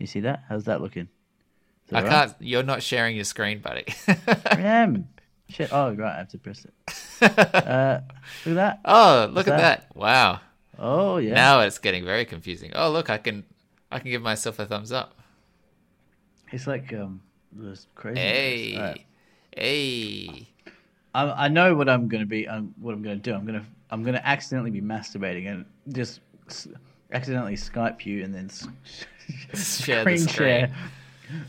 You see that? How's that looking? That I right? can't. You're not sharing your screen, buddy. I am. Shit. Oh, right. I have to press it. Uh, look at that. oh, look at that? that! Wow. Oh, yeah. Now it's getting very confusing. Oh, look, I can, I can give myself a thumbs up. It's like um, this crazy. Hey, Alright. hey. I, I know what I'm gonna be. Um, what I'm gonna do. I'm gonna I'm gonna accidentally be masturbating and just accidentally Skype you and then Share the screen screen. share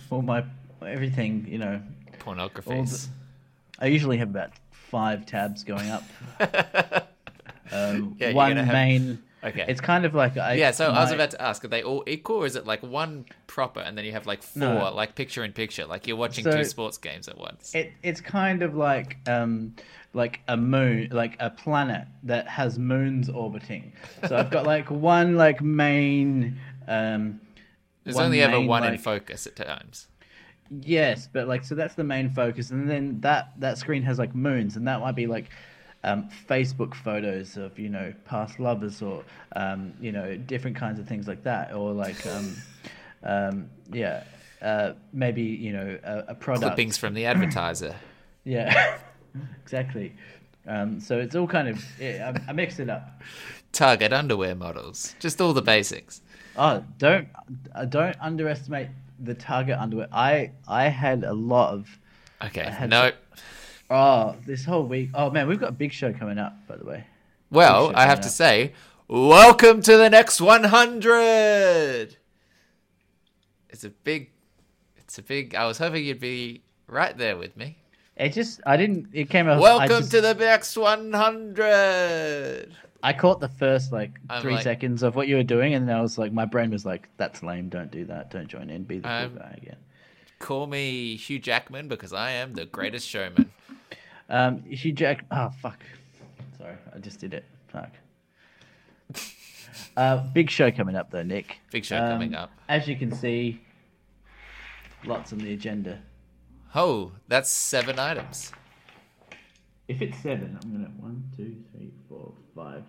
all my everything. You know, Pornographies. I usually have about five tabs going up. Um, Yeah, one have- main. Okay. It's kind of like I, yeah, so I was about to ask, are they all equal, or is it like one proper, and then you have like four, No. like picture in picture, like you're watching So- two sports games at once? It, it's kind of like um, like a moon, like a planet that has moons orbiting. So I've got like one like main. Um, There's only ever main, one in focus at times. Yes, but like so that's the main focus, and then that that screen has like moons, and that might be like um, Facebook photos of you know past lovers or um, you know different kinds of things like that, or like um, um, yeah, uh, maybe you know a, a product Clippings from the advertiser. Yeah, exactly. Um, so it's all kind of yeah, I, I mixed it up. Target underwear models. Just all the basics. Oh, don't uh, don't underestimate the Target underwear. I I had a lot of Okay. No. oh this whole week. Oh man, we've got a big show coming up. By the way, Well, I have shout to say, welcome to the next 100. It's a big. It's a big. I was hoping you'd be right there with me. It just I didn't. It came out. I, Welcome just, to the next 100. I caught the first like I'm 3 like- seconds of what you were doing, and then I was like, my brain was like, "That's lame. Don't do that. Don't join in. Be the cool I'm- guy again." Call me Hugh Jackman because I am the greatest showman. Um, Hugh Jack. Oh fuck. Sorry, I just did it. Fuck. Uh, big show coming up though, Nick. Big show Um, coming up. As you can see, lots on the agenda. Oh, that's seven items. If it's seven, I'm gonna one, two, three, four, five.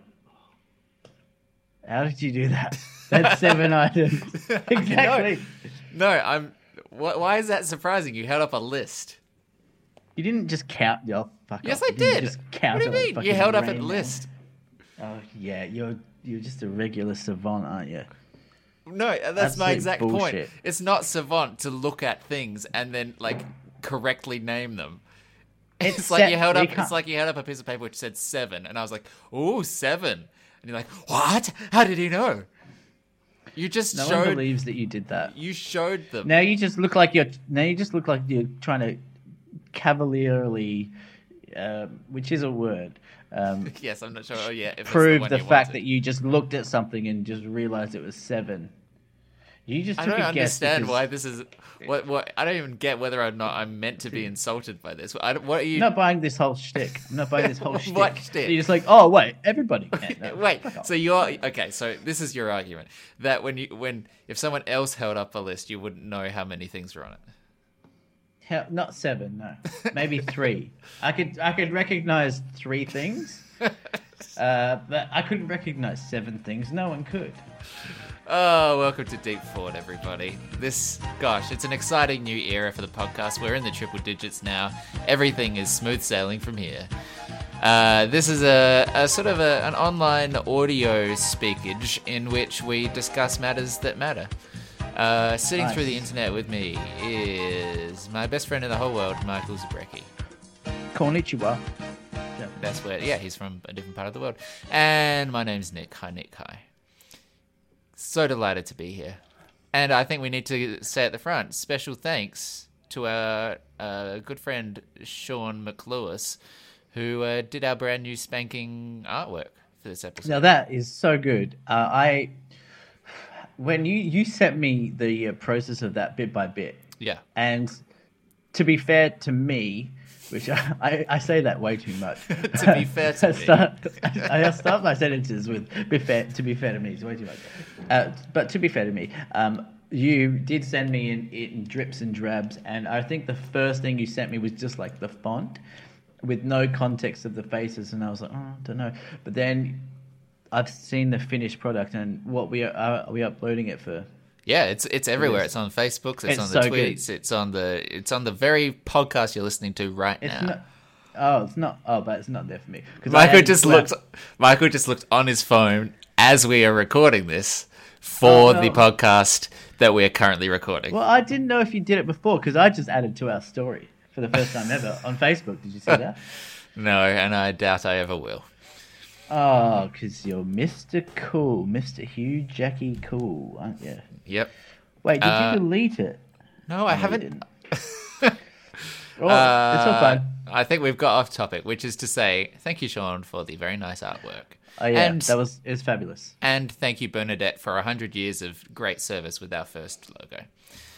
How did you do that? That's seven items. Exactly. No, I'm. Wh- why is that surprising? You held up a list. You didn't just count. Oh, fuck Yes, off. I You didn't. Just count what do you mean? You held up a list. Oh yeah, you're you're just a regular savant, aren't you? No, uh, that's my exact bullshit. point. It's not savant to look at things and then like correctly name them. It's, It's like you held up. It's like you held up a piece of paper which said seven, and I was like, "Oh, seven. and you're like, "What? How did he know?" You just No one showed. believes that you did that. You showed them. Now you just look like you're. Now you just look like you're trying to cavalierly, um, which is a word, um, Yes, I'm not sure. Oh yeah, prove one the, you fact wanted. that you just looked at something and just realized it was seven. You just I don't understand because why this is. What? What? I don't even get whether or not I'm meant to be insulted by this. What are you? I'm not buying this whole shtick. I'm not buying this whole shtick. What shtick? You're just like, oh wait, everybody can. No, Wait, so you're okay? So this is your argument that when you when if someone else held up a list, you wouldn't know how many things were on it. Hell, not seven, no, maybe three. I could I could recognize three things, uh, but I couldn't recognize seven things. No one could. Oh, welcome to Deep Fort, everybody. This, gosh, it's an exciting new era for the podcast. We're in the triple digits now. Everything is smooth sailing from here. Uh, this is a, a sort of a, an online audio speakage in which we discuss matters that matter. Uh, sitting Nice. through the internet with me is my best friend in the whole world, Michael Zabrecki. Konnichiwa. That's where, yeah, he's from a different part of the world. And my name's Nick. Hi, Nick. Hi. So delighted to be here. And I think we need to say at the front special thanks to our uh, good friend Sean McLewis, who uh, did our brand new spanking artwork for this episode. Now that is so good. Uh, I when you you sent me the uh, process of that bit by bit, yeah. and to be fair to me, which I, I, I say that way too much. To be fair to I me. start, I start my sentences with "be fair." To be fair to me, it's way too much. Uh, but to be fair to me, um, you did send me in, in drips and drabs, and I think the first thing you sent me was just like the font with no context of the faces, and I was like, oh, I don't know. But then I've seen the finished product, and what we are, are we uploading it for? Yeah, it's it's everywhere. is. It's on Facebook. It's, It's on the so good. tweets. It's on the it's on the very podcast you're listening to right It's now. not. Oh, it's not. Oh, but it's not there for me. Michael just our- looked. Michael just looked on his phone as we are recording this for Oh, the podcast that we are currently recording. Well, I didn't know if you did it before because I just added to our story for the first time ever on Facebook. Did you see that? No, and I doubt I ever will. Oh, because you're Mr. Cool, Mr. Hugh Jackie Cool, aren't you? Yep. Wait, did Uh, you delete it? No, I haven't. Oh, it's all Uh, fine. I think we've got off topic, which is to say, thank you, Sean, for the very nice artwork. Oh yeah, and that was it was fabulous. and thank you, Bernadette, for hundred years of great service with our first logo.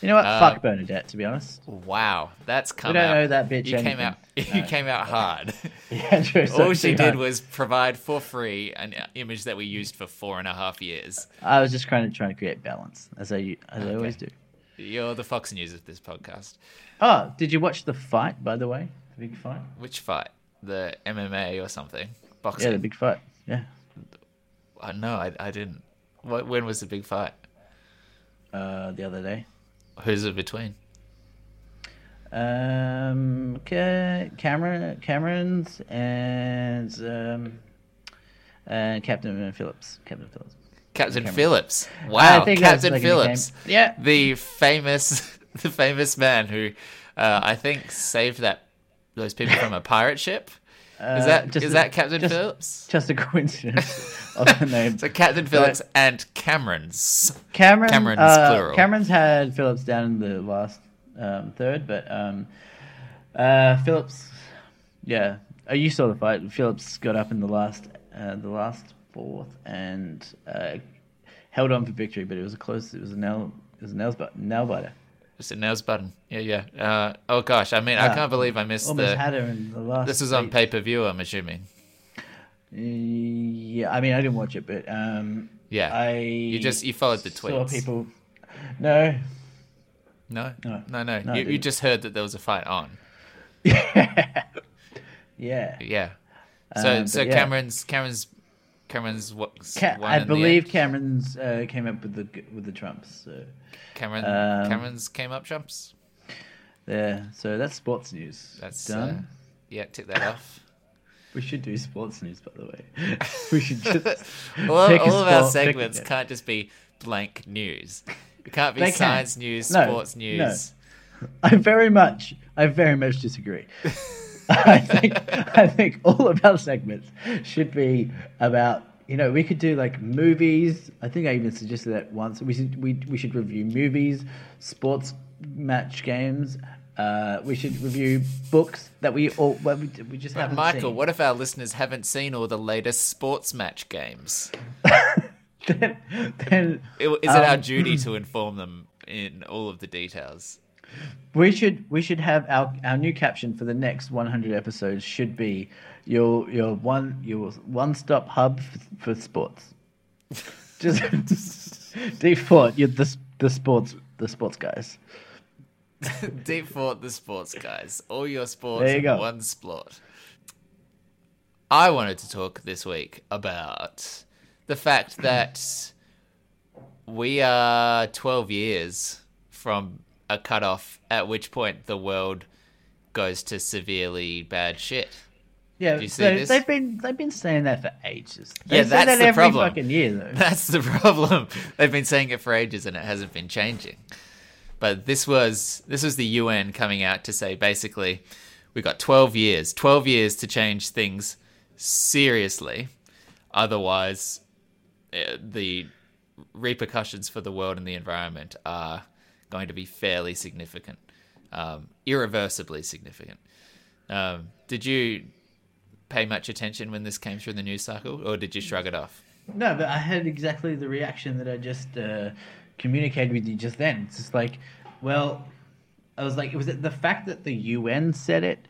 You know what? Uh, Fuck Bernadette. To be honest, Wow, that's come don't out. know that bitch You came anything. out. You came out hard. yeah, true. All she did hard. was provide for free an image that we used for four and a half years. I was just trying to trying to create balance, as I as I always do. You're the Fox News of this podcast. Oh, did you watch the fight? By the way, the big fight. Which fight? The MMA or something? Boxing? Yeah, the big fight. Yeah. Uh, no, I, I didn't. When was the big fight? Uh, the other day. Who's it between? Um, Ca- Cameron, Cameron's and um, and Captain Phillips. Captain Phillips. Captain Cameron. Phillips. Wow, Captain the. Phillips. Yeah. The famous, the famous man who, uh, I think, saved that those people from a pirate ship. Is Uh, that is just a- that Captain just- Phillips? Just a coincidence of the name. So Captain Phillips and Cameron's. Cameron, Cameron's uh, plural. Cameron's had Phillips down in the last um, third, but um, uh, Phillips, yeah, uh, you saw the fight. Phillips got up in the last, uh, the last fourth, and uh, held on for victory. But it was a close. It was a nail. It was a nails but nail biter. Just a nails button. Yeah, yeah. Uh, oh gosh, I mean, I Ah, can't believe I missed Almost the. had her in the last. This was on pay per view. I'm assuming. Yeah, I mean, I didn't watch it, but um, Yeah. I You just you followed the saw tweets. people. No, No, No. no, no. No, you, you just heard that there was a fight on. yeah, yeah. Yeah. So Um, so yeah. Cameron's Cameron's Cameron's what? Ca- I believe. Cameron's uh, came up with the with the trumps. So Cameron um, Cameron's came up trumps. yeah, so that's sports news. That's done. Uh, yeah, tick that off. we should do sports news, by the way. we should just All, all of our segments can't just be blank news. It can't be They can. science news, No, sports no. news. I very much, I very much disagree. I think, I think all of our segments should be about. You know, we could do like movies. I think I even suggested that once. We should we we should review movies, sports match games. Uh, we should review books that we all well, we, we just haven't Michael, seen. what if our listeners haven't seen all the latest sports match games? then, then It- Is it our Um, duty to inform them in all of the details? We should we should have our our new caption for the next 100 episodes should be your your one your one stop hub for, for sports. Just default you're the the sports the sports guys. Deep Fort, the sports guys. All your sports There you in go. one sport. I wanted to talk this week about the fact that we are 12 years from a cutoff at which point the world goes to severely bad shit. Yeah, you see so this? they've been they've been saying that for ages. They Yeah, that's that the every problem. fucking year though. That's the problem. They've been saying it for ages and it hasn't been changing. But this was this was the UN coming out to say basically we got 12 years, 12 years to change things seriously. Otherwise uh, the repercussions for the world and the environment are going to be fairly significant. Um, irreversibly significant. Um, did you pay much attention when this came through the news cycle or did you shrug it off? No, but I had exactly the reaction that I just uh, communicated with you just then. It's just like, well, I was like, was it the fact that the UN said it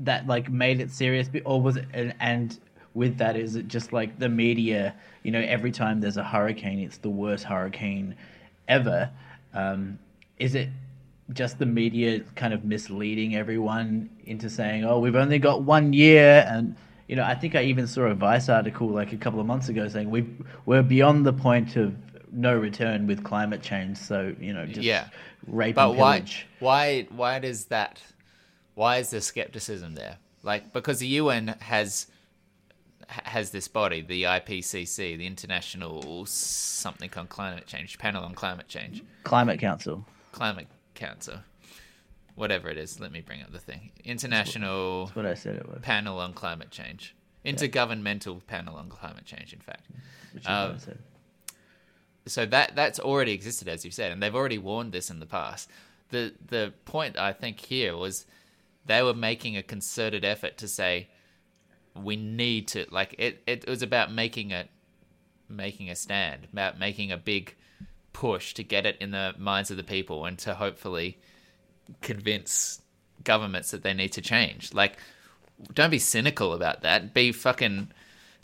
that like made it serious, or was it? And, and with that, is it just like the media? You know, every time there's a hurricane, it's the worst hurricane ever. Um, is it just the media kind of misleading everyone into saying, "Oh, we've only got one year," and you know, I think I even saw a Vice article like a couple of months ago saying we we're beyond the point of no return with climate change. So you know, just Yeah. rape But and why? pillage. Why? Why does that? Why is there skepticism there? Like because the UN has ha- has this body, the IPCC, the International something on climate change panel on climate change, Climate Council. climate council, whatever it is. Let me bring up the thing. International That's what I said it was. panel on climate change, intergovernmental panel on climate change. In fact, Which Um, said. so that that's already existed as you've said and they've already warned this in the past the the point i think here was they were making a concerted effort to say we need to like it it was about making a making a stand about making a big push to get it in the minds of the people and to hopefully convince governments that they need to change like don't be cynical about that be fucking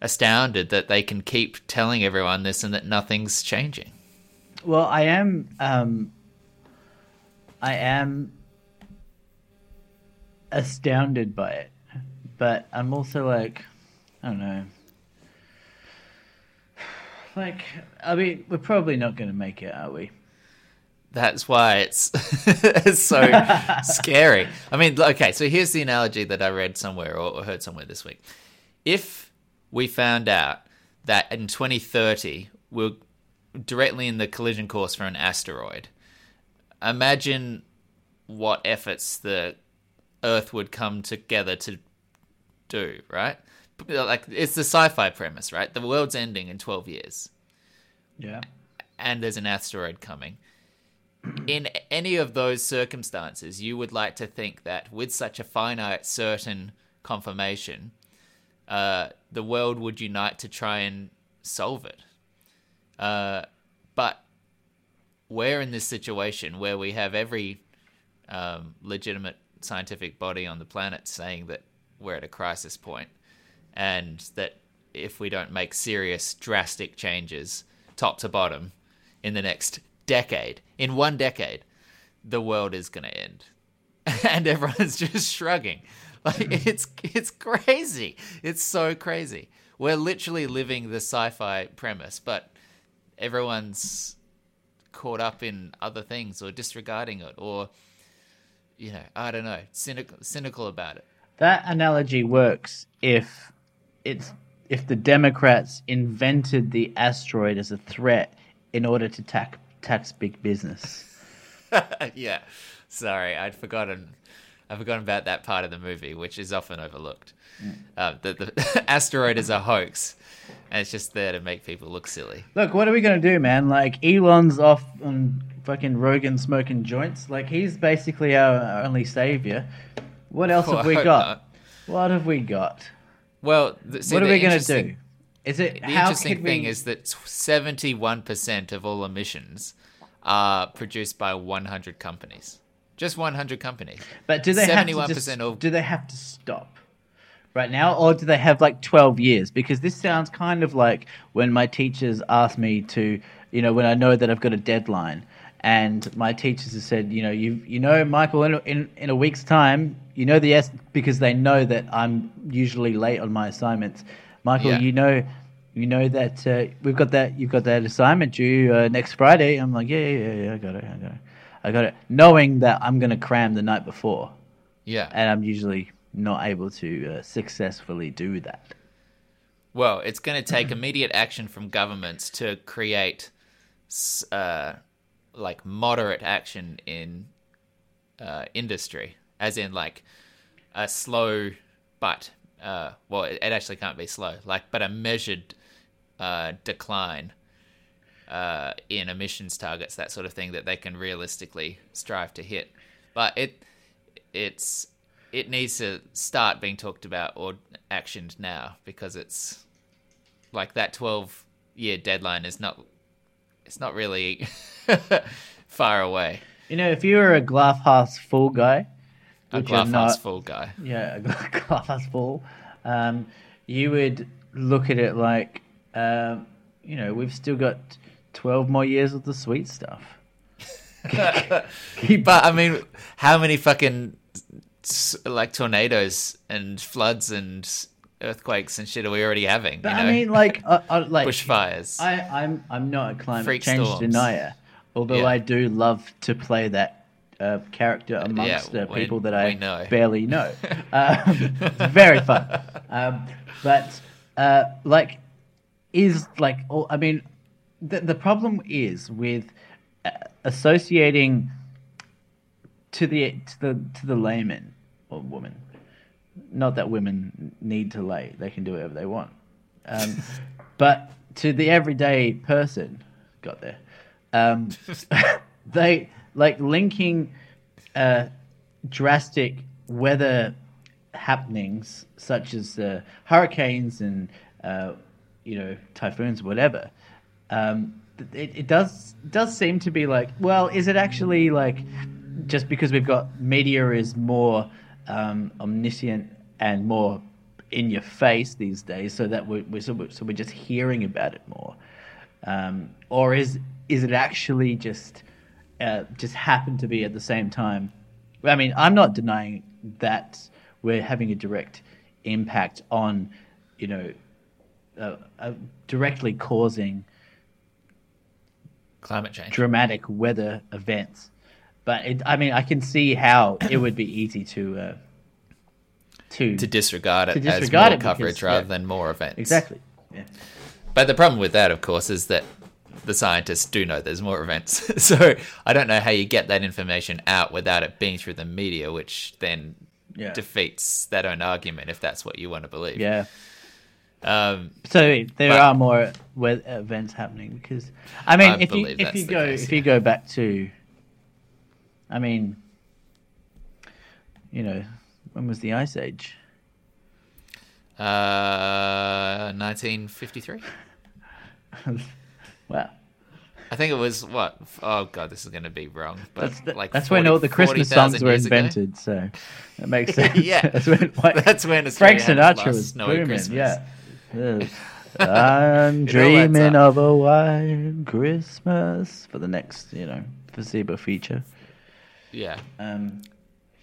astounded that they can keep telling everyone this and that nothing's changing. Well, I am. Um, I am astounded by it, but I'm also like, I don't know. Like, I mean, we're probably not going to make it, are we? That's why it's, it's so scary. I mean, okay, so here's the analogy that I read somewhere or, or heard somewhere this week. If we found out that in 2030 we're directly in the collision course for an asteroid, imagine what efforts the Earth would come together to do, right? Like it's the sci-fi premise, right? The world's ending in 12 years Yeah. and there's an asteroid coming. In any of those circumstances, you would like to think that with such a finite, certain confirmation, uh, the world would unite to try and solve it. Uh, but we're in this situation where we have every um, legitimate scientific body on the planet saying that we're at a crisis point and that if we don't make serious, drastic changes, top to bottom, in the next decade, in one decade, the world is going to end. And everyone's just shrugging. Like mm. it's it's crazy. It's so crazy. We're literally living the sci-fi premise, but everyone's caught up in other things or disregarding it or you know, I don't know, cynical cynical about it. That analogy works if it's if the Democrats invented the asteroid as a threat in order to tax tax big business. yeah. Sorry, I'd forgotten. I'd forgotten about that part of the movie, which is often overlooked. Uh, the, the asteroid is a hoax, and it's just there to make people look silly. Look, what are we gonna do, man? Like Elon's off on fucking Rogan smoking joints. Like he's basically our, our only savior. What else have we got? not. What have we got? Well, th- see, what are we gonna do? Is it The interesting thing we... is that seventy-one percent of all emissions are produced by one hundred companies. Just one hundred companies. But do they have 71% of- do they have to stop right now, or do they have like twelve years? Because this sounds kind of like when my teachers ask me to, you know, when I know that I've got a deadline, and my teachers have said, you know, you you know, Michael, in a- in in a week's time, you know the S because they know that I'm usually late on my assignments. Michael, Yeah. you know. You know that uh, we've got that. You've got that assignment due uh, next Friday. I'm like, yeah, yeah, yeah, yeah, I got it, I got it, I got it. Knowing that I'm gonna cram the night before Yeah. and I'm usually not able to uh, successfully do that. Well, it's going to take immediate action from governments to create, uh, like moderate action in uh, industry, as in like a slow but uh, well, it, actually can't be slow, like but a measured uh, decline uh, in emissions targets, that sort of thing that they can realistically strive to hit. But it it's it needs to start being talked about or actioned now because it's like that 12 year deadline is not it's not really far away. You know, if you were a glass half full guy, a glass not, full guy. Yeah, a glass half full, um, you would look at it like, um, you know, we've still got twelve more years of the sweet stuff. Keep- but i mean how many fucking like tornadoes and floods and earthquakes and shit are we already having? But you I mean, like, uh, uh, like bushfires. I, I'm I'm not a climate Freak change storms. denier, although Yeah. I do love to play that uh, character amongst Yeah, we- people that I know. barely know. um, it's very fun, um, but uh, like, is like, all, I mean, the the problem is with uh, associating to the to the to the layman or woman. Not that women need to lay; they can do whatever they want. Um, but to the everyday person, got there. Um, they like linking uh, drastic weather happenings such as uh, hurricanes and uh, you know typhoons, whatever. Um, it, it does does seem to be like, well, is it actually like just because we've got media is more um, omniscient and more in your face these days, so that we're, we're so, we're so we're just hearing about it more, um, or is is it actually just uh, just happened to be at the same time? I mean, I'm not denying that we're having a direct impact on, you know, uh, uh, directly causing Climate change. dramatic weather events. But it, I mean, I can see how it would be easy to uh, to, to disregard it To as more it because- coverage rather yeah. than more events. exactly. Yeah. But the problem with that, of course, is that the scientists do know there's more events. so I don't know how you get that information out without it being through the media, which then Yeah. defeats that own argument if that's what you want to believe. Yeah. Um, So there But- are more events happening because I mean, I if you if you go case, if you go back to, I mean, you know, when was the ice age? uh, 1953. Wow. I think it was what? Oh god, this is going to be wrong. But That's the, like that's when 40 all the Christmas 40,000 songs were years ago? invented, so that makes sense. Yeah. that's when like, That's when Frank Australia had its Sinatra was snowy booming. Christmas. Yeah. I'm dreaming of a white Christmas for the next, you know, foreseeable future. Yeah. Um,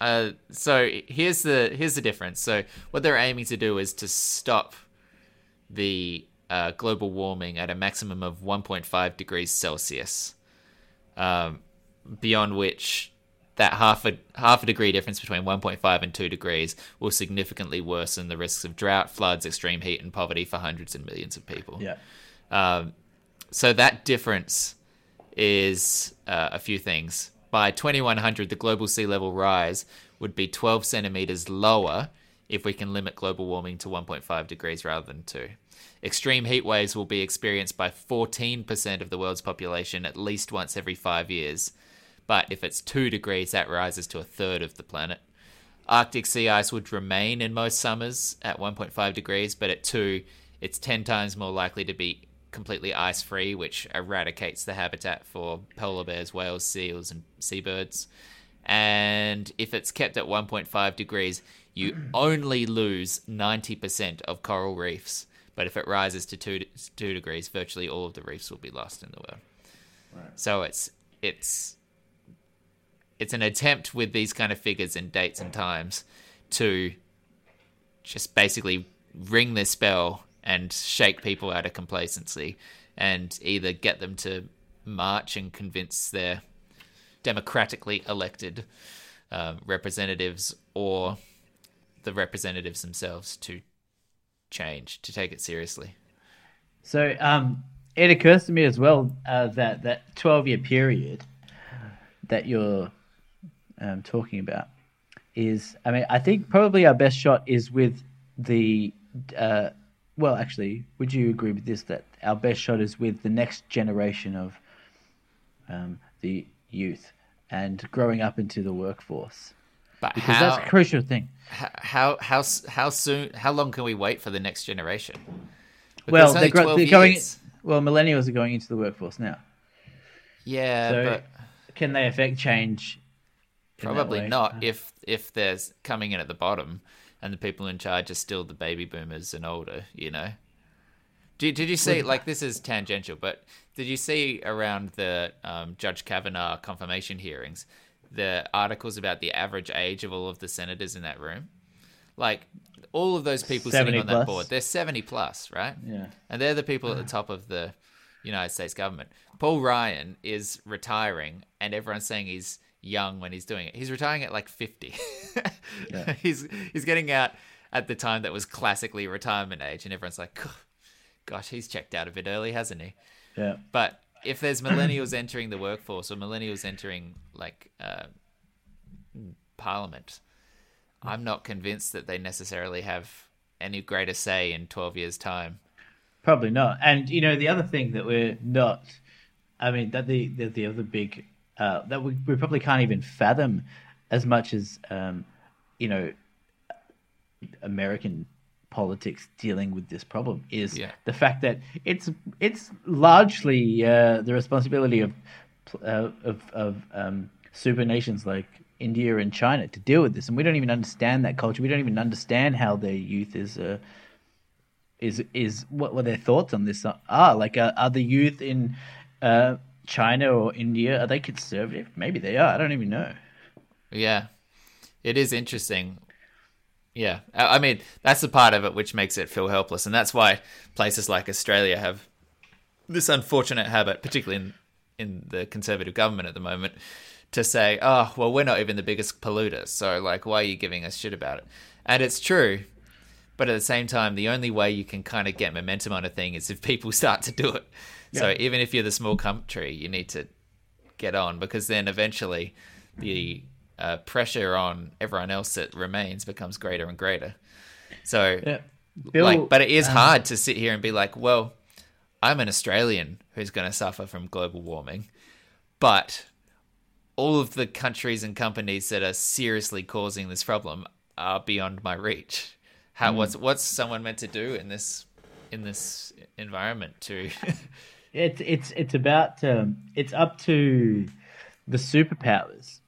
Uh, so here's the here's the difference. So what they're aiming to do is to stop the uh, global warming at a maximum of 1.5 degrees Celsius, um, beyond which that half a half a degree difference between 1.5 and 2 degrees will significantly worsen the risks of drought, floods, extreme heat, and poverty for hundreds and millions of people. yeah. Um, so that difference is uh, a few things. By 2100, the global sea level rise would be 12 centimeters lower if we can limit global warming to 1.5 degrees rather than 2. Extreme heat waves will be experienced by 14% of the world's population at least once every five years. But if it's 2 degrees, that rises to a third of the planet. Arctic sea ice would remain in most summers at 1.5 degrees, but at 2, it's 10 times more likely to be completely ice free, which eradicates the habitat for polar bears, whales, seals, and seabirds. And if it's kept at 1.5 degrees, you only lose 90% of coral reefs. But if it rises to 2, 2 degrees, virtually all of the reefs will be lost in the world. So it's it's it's an attempt with these kind of figures and dates and times to just basically ring this bell and shake people out of complacency and either get them to march and convince their democratically elected um, representatives or the representatives themselves to change, to take it seriously. So um, it occurs to me as well uh, that that twelve year period that you're um, talking about is, I mean, I think probably our best shot is with the. Uh, well, actually, would you agree with this that our best shot is with the next generation of um, the youth and growing up into the workforce? But Because how, that's a crucial thing. how how how soon how long can we wait for the next generation? Because well, they're, gro- they're going. Well, millennials are going into the workforce now. Yeah, So but can they affect change? probably not if if there's coming in at the bottom and the people in charge are still the baby boomers and older. You know. Did, did you see like this is tangential, but did you see around the um, Judge Kavanaugh confirmation hearings the articles about the average age of all of the senators in that room? Like all of those people sitting 70 on that board, they're 70 plus, right? Yeah. And they're the people at the top of the United States government. Paul Ryan is retiring, and everyone's saying he's young when he's doing it. He's retiring at like 50. Yeah. he's he's getting out at the time that was classically retirement age, and everyone's like, gosh, he's checked out a bit early, hasn't he? Yeah. But if there's millennials entering the workforce or millennials entering like uh, parliament, I'm not convinced that they necessarily have any greater say in 12 years' time. Probably not. And you know, the other thing that we're not, I mean, that the the, the other big uh, that we, we probably can't even fathom as much as um, you know American politics dealing with this problem is Yeah. the fact that it's it's largely uh, the responsibility of uh, of of um, super nations like India and China to deal with this, and we don't even understand that culture. We don't even understand how their youth is. Uh, is is what what their thoughts on this are like uh, are the youth in uh, China or India are they conservative maybe they are I don't even know Yeah, it is interesting. Yeah, I mean that's the part of it which makes it feel helpless, and that's why places like Australia have this unfortunate habit, particularly in in the conservative government at the moment, to say, "Oh, well, we're not even the biggest polluter, so like, why are you giving us shit about it?" And it's true, but at the same time, the only way you can kind of get momentum on a thing is if people start to do it. So even if you're the small country, you need to get on because then eventually the uh, pressure on everyone else that remains becomes greater and greater. So, yeah Bill, like, but it is um, hard to sit here and be like, well, I'm an Australian who's going to suffer from global warming, but all of the countries and companies that are seriously causing this problem are beyond my reach. How Hmm. what's what's someone meant to do in this in this environment to it's it's it's about um, it's up to the superpowers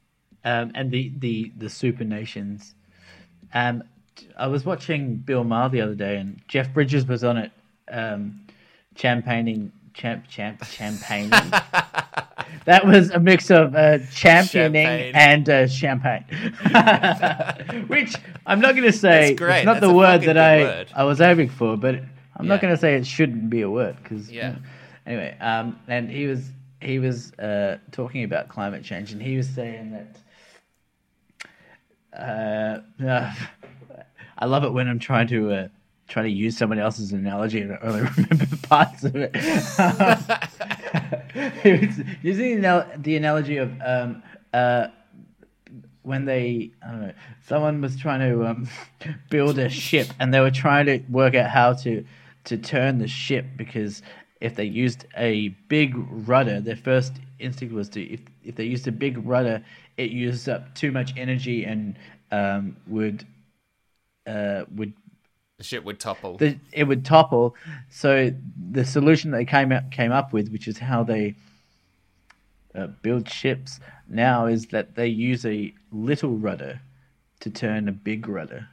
um, and the the the super nations um, I was watching Bill Maher the other day and Jeff Bridges was on it um, champagning champ champ champagning that was a mix of uh, championing Champagne. and uh, champagne which I'm not going to say it's not That's the word that I word. I was aiming for but I'm Yeah. not going to say it shouldn't be a word because Yeah. Anyway, um, and he was he was uh, talking about climate change, and he was saying that. Uh, uh, I love it when I'm trying to uh, try to use someone else's analogy and I only remember parts of it. was using the, the analogy of um, uh, when they I don't know someone was trying to um, build a ship and they were trying to work out how to to turn the ship because if they used a big rudder their first instinct was to if if they used a big rudder it used up too much energy and um, would uh, would the ship would topple. the, it would topple. So the solution they came up came up with, which is how they uh, build ships now, is that they use a little rudder to turn a big rudder.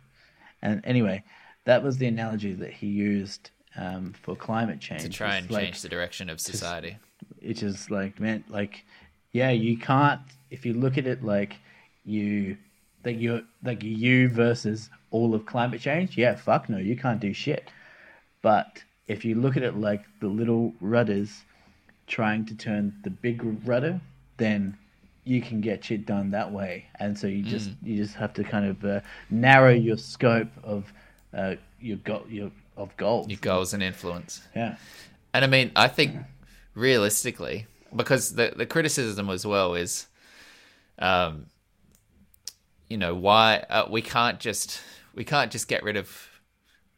And anyway, that was the analogy that he used um, for climate change. to try It's and like- change the direction of society. it just like man like yeah you can't if you look at it like you like you like you versus all of climate change yeah fuck no you can't do shit but if you look at it like the little rudders trying to turn the big rudder then you can get shit done that way and so you just you just have to kind of uh, narrow your scope of uh, your goal your of goals Your goals and influence. yeah And I mean, I think realistically, because the the criticism as well is, um, you know, why uh, we can't just we can't just get rid of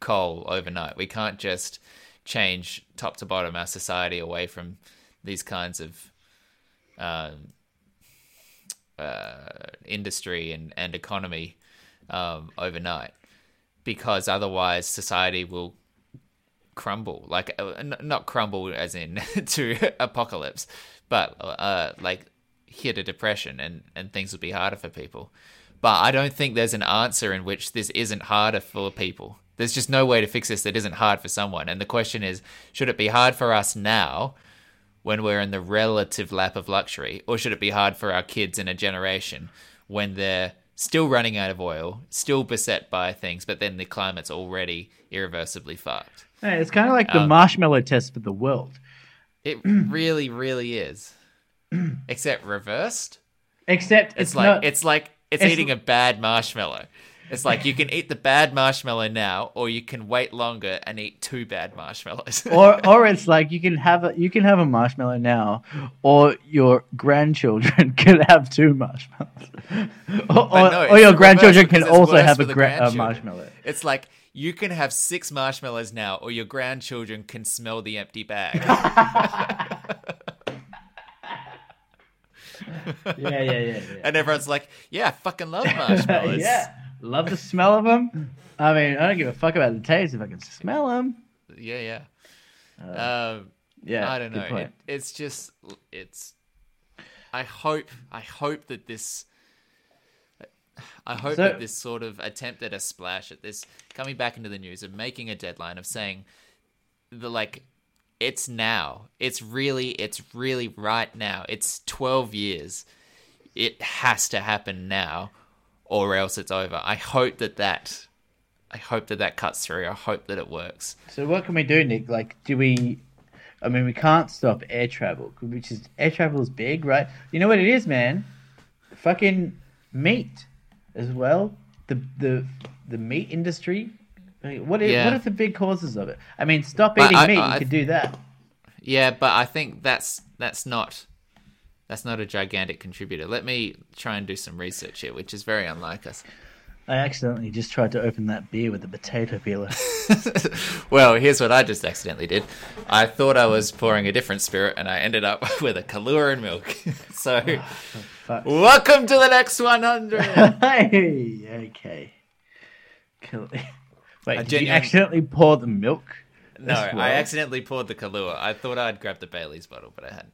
coal overnight. We can't just change top to bottom our society away from these kinds of um, uh, industry and and economy um, overnight, because otherwise society will crumble. Like uh, not crumble as in to apocalypse but uh like hit a depression and and things will be harder for people. But i don't think there's an answer in which this isn't harder for people. There's just no way to fix this that isn't hard for someone. And the question is should it be hard for us now when we're in the relative lap of luxury or should it be hard for our kids in a generation when they're still running out of oil, still beset by things, but then the climate's already irreversibly fucked. Hey, it's kind of like the Um, marshmallow test for the world. It really, really is. Except reversed. Except It's, it's, like not, it's like it's, it's- eating a bad marshmallow. It's like you can eat the bad marshmallow now, or you can wait longer and eat two bad marshmallows. or or it's like you can have a you can have a marshmallow now, or your grandchildren can have two marshmallows, or, or, no, or your grandchildren can also have a, gra- a marshmallow. It's like you can have six marshmallows now, or your grandchildren can smell the empty bag. Yeah, yeah, yeah, yeah. and everyone's like, "Yeah, I fucking love marshmallows." yeah, love the smell of them. I mean, I don't give a fuck about the taste if I can smell them. yeah, yeah. um, Yeah, I don't know. It, it's just it's. I hope I hope that this. I hope So- that this sort of attempt at a splash at this coming back into the news of making a deadline of saying the like it's now it's really it's really right now it's 12 years it has to happen now or else it's over i hope that that i hope that that cuts through i hope that it works So what can we do, Nick? Like, do we? I mean, we can't stop air travel, which is air travel is big, right? You know what it is, man? Fucking meat, as well. The the the meat industry. What is, Yeah. what are the big causes of it? I mean, stop eating I- meat. I- you could do that. Yeah, but I think that's that's not that's not a gigantic contributor. Let me try and do some research here, which is very unlike us. I accidentally just tried to open that beer with a potato peeler. well, here's what I just accidentally did. I thought I was pouring a different spirit, and I ended up with a Kahlua and milk. so, ah, Fuck. welcome to the next 100. hey, okay. Kill- Wait, A did you accidentally pour the milk? No, well? I accidentally poured the Kahlua. I thought I'd grab the Bailey's bottle, but I hadn't.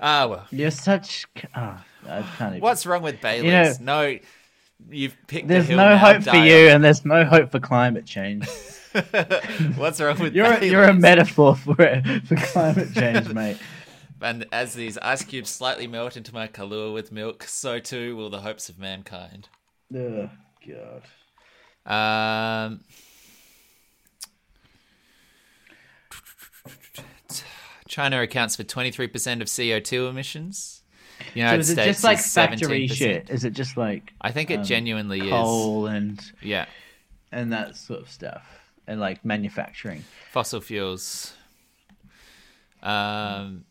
Ah, well. You're such. Oh, I can't even. What's wrong with Bailey's? no, you've picked. the hill. There's no now, hope for you, and there's no hope for climate change. What's wrong with You're Bailey's? you're a metaphor for it, for climate change, mate. And as these ice cubes slightly melt into my Kahlua with milk, so too will the hopes of mankind. Oh God. Um, China accounts for 23% of CO2 emissions. So United is it States just like factory 17%. shit? Is it just like I think it um, genuinely is. coal and Yeah. and that sort of stuff, and like manufacturing? Fossil fuels. Um,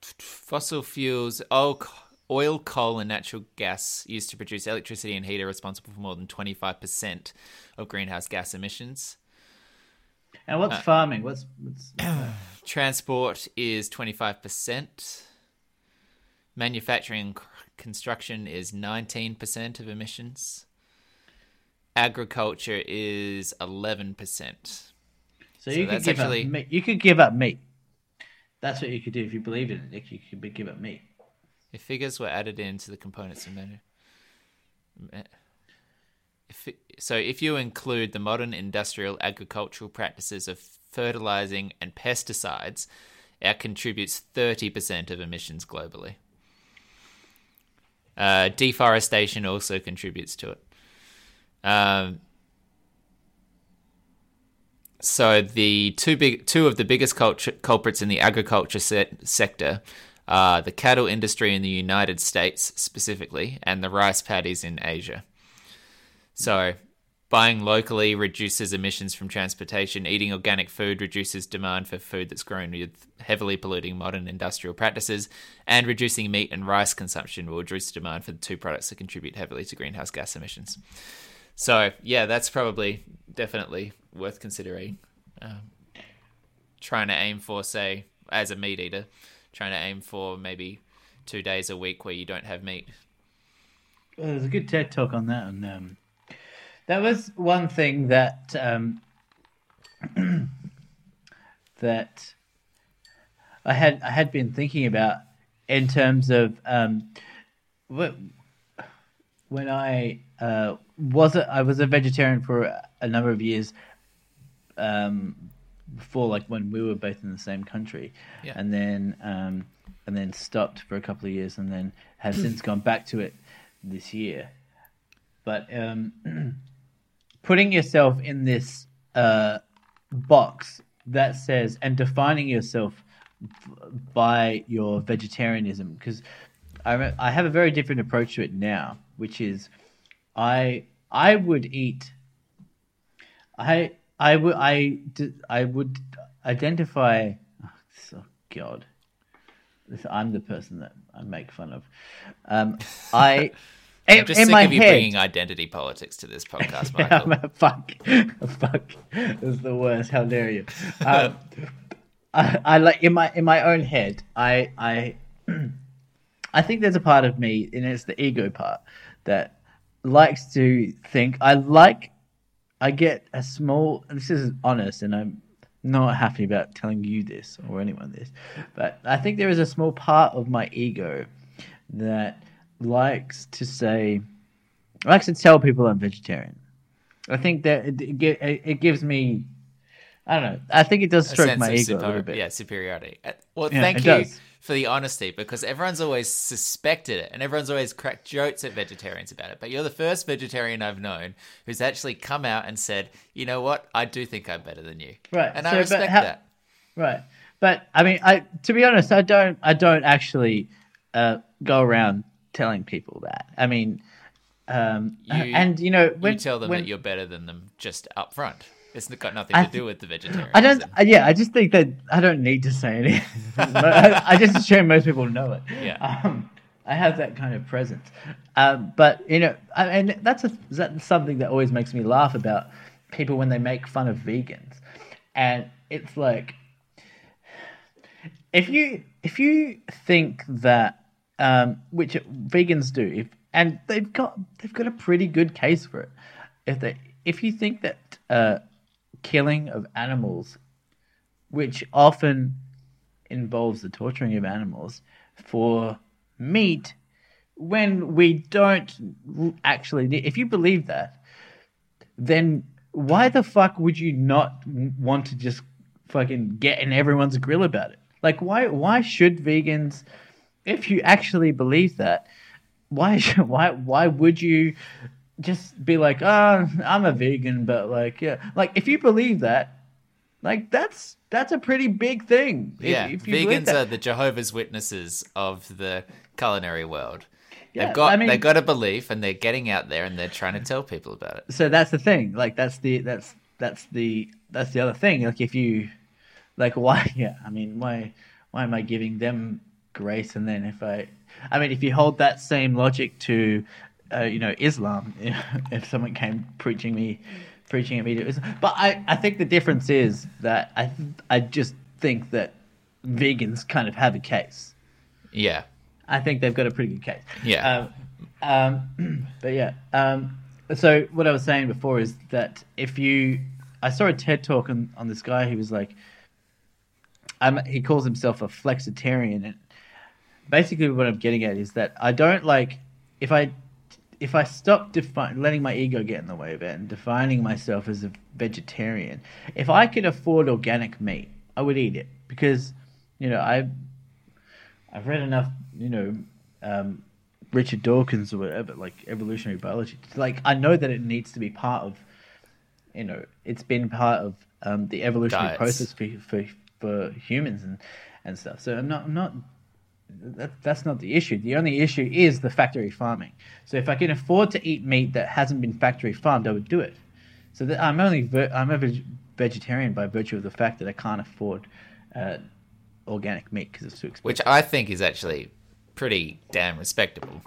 fossil fuels. Oh, oil, coal, and natural gas used to produce electricity and heat are responsible for more than 25% of greenhouse gas emissions. And what's Uh, farming? What's, what's Transport is 25%. Manufacturing and construction is 19% of emissions. Agriculture is 11%. so you could give actually- up meat. You could give up meat. That's what you could do if you believed in it, Nick. You could give up meat. If figures were added into the components of menu. So, if you include the modern industrial agricultural practices of fertilizing and pesticides, it contributes 30% of emissions globally. Uh, deforestation also contributes to it. Um, so the two big, two of the biggest culture, culprits in the agriculture se- sector are the cattle industry in the United States specifically, and the rice paddies in Asia. So, buying locally reduces emissions from transportation. Eating organic food reduces demand for food that's grown with heavily polluting modern industrial practices. And reducing meat and rice consumption will reduce demand for the two products that contribute heavily to greenhouse gas emissions. So, yeah, that's probably definitely worth considering. Um, trying to aim for, say, as a meat eater, trying to aim for maybe two days a week where you don't have meat. Well, there's a good TED talk on that, and um, that was one thing that um, that I had I had been thinking about in terms of um, when I uh, was a, I was a vegetarian for a, number of years um, before, like when we were both in the same country, Yeah. and then um, and then stopped for a couple of years, and then have since gone back to it this year. but um, putting yourself in this uh, box that says and defining yourself by your vegetarianism. Because I I have a very different approach to it now, which is I I would eat I I would I I would identify oh, god. I'm the person that I make fun of. Um I I'm in, just in sick my of you head bringing identity politics to this podcast, Michael. yeah, fuck, fuck, it's the worst. How dare you? Um, I, I like in my in my own head. I I I think there's a part of me, and it's the ego part that likes to think. I like. I get a small. This is honest, and I'm not happy about telling you this or anyone this, but I think there is a small part of my ego that likes to say likes to tell people I'm vegetarian. I think that it, it, it gives me, I don't know. I think it does stroke my ego superior- a little bit. Yeah, superiority. Uh, Well, Yeah, thank you does. for the honesty because everyone's always suspected it and everyone's always cracked jokes at vegetarians about it. But you're the first vegetarian I've known who's actually come out and said, you know what, I do think I'm better than you. Right, And so, I respect how- that. Right, but I mean, I to be honest, I don't, I don't actually uh, go around telling people that. I mean, um, You- and you know, when you tell them when, that you're better than them just up front. It's got nothing I to do with the vegetarian. I don't. uh, Yeah, I just think that I don't need to say anything. I, I just assume most people know it. Yeah. Um, I have that kind of presence, um, but you know, I, and that's a, that's something that always makes me laugh about people when they make fun of vegans, and it's like if you if you think that um, which vegans do, if and they've got they've got a pretty good case for it. If they if you think that uh, killing of animals, which often involves the torturing of animals for meat, when we don't actually if you believe that, then why the fuck would you not want to just fucking get in everyone's grill about it? Like, why why should vegans, if you actually believe that, why why why would you just be like, oh, I'm a vegan, but like, yeah, like if you believe that, like that's that's a pretty big thing. If- Yeah, if vegans that. are the Jehovah's Witnesses of the culinary world. Yeah, they've got I mean- they've got a belief, and they're getting out there and they're trying to tell people about it. so that's the thing like that's the that's that's the that's the other thing like if you like why yeah i mean why why am i giving them grace and then if i i mean if you hold that same logic to uh, you know islam if someone came preaching me preaching at me to islam but i i think the difference is that i i just think that vegans kind of have a case Yeah, I think they've got a pretty good case. Yeah. Um, um, but yeah. Um, so what I was saying before is that if you, I saw a TED talk on, on this guy who was like, I'm, he calls himself a flexitarian, and basically what I'm getting at is that I don't like if I if I stop defi- letting my ego get in the way of it and defining myself as a vegetarian, if I could afford organic meat, I would eat it because you know I I've read enough, you know, um, Richard Dawkins or whatever, like evolutionary biology. Like I know that it needs to be part of, you know, it's been part of um, the evolutionary Diets. process for, for for humans and and stuff. So I'm not I'm not. That, that's not the issue. The only issue is the factory farming. So if I can afford to eat meat that hasn't been factory farmed, I would do it. So that I'm only ver- I'm a veg- vegetarian by virtue of the fact that I can't afford uh, organic meat because it's too expensive. which I think is actually pretty damn respectable.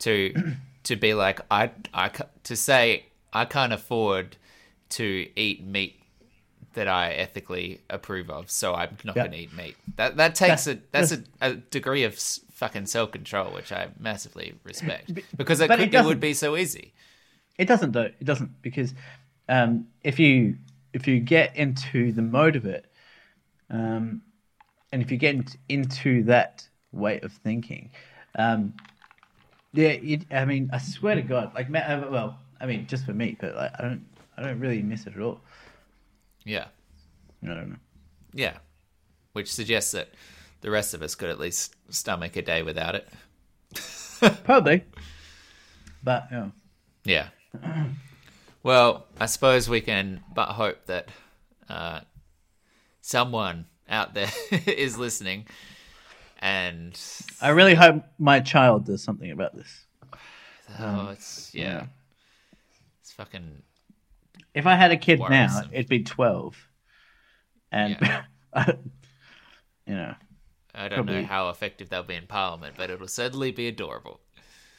To to be like I I to say I can't afford to eat meat that I ethically approve of, so I'm not Yeah. going to eat meat. That that takes a that's a, a degree of fucking self control, which I massively respect because it, but it it, would be so easy. It doesn't though. It doesn't because um, if you if you get into the mode of it, um, and if you get into that way of thinking, um, yeah, it, I mean, I swear to God, like, uh, well, I mean, just for me, but like, I don't, I don't really miss it at all. Yeah, I don't know. yeah, which suggests that the rest of us could at least stomach a day without it. Probably, but yeah. Yeah. Well, I suppose we can but hope that uh, someone out there is listening and I really hope my child does something about this. oh it's yeah. yeah. It's fucking If I had a kid now, it'd be twelve, and you know, I don't know how effective they'll be in Parliament, but it'll certainly be adorable.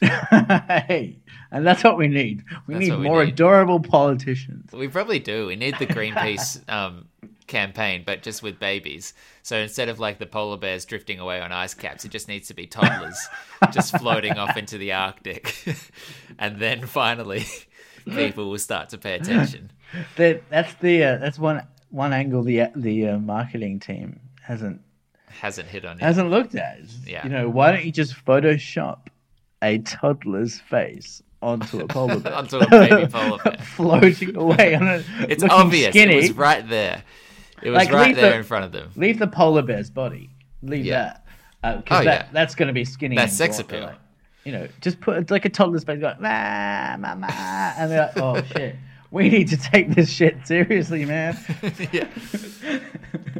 hey, and that's what we need. We That's need we more need. adorable politicians. We probably do. We need the Greenpeace um, campaign, but just with babies. So instead of like the polar bears drifting away on ice caps, it just needs to be toddlers just floating off into the Arctic. and then finally, people will start to pay attention. That that's the uh, that's one one angle the the uh, marketing team hasn't Hasn't hit on it. hasn't looked at. Yeah. You know, why don't you just Photoshop a toddler's face onto a polar bear? Onto a baby polar bear. floating away on it. It's obvious. Skinny. It was right there. It was Like, right there the- in front of them. Leave the polar bear's body. Leave Yeah. that. Because Oh, that, yeah. that's going to be skinny. That's sex appeal. like, you know, just put like a toddler's face going, ah, mama, and they're like, oh shit, we need to take this shit seriously, man. yeah.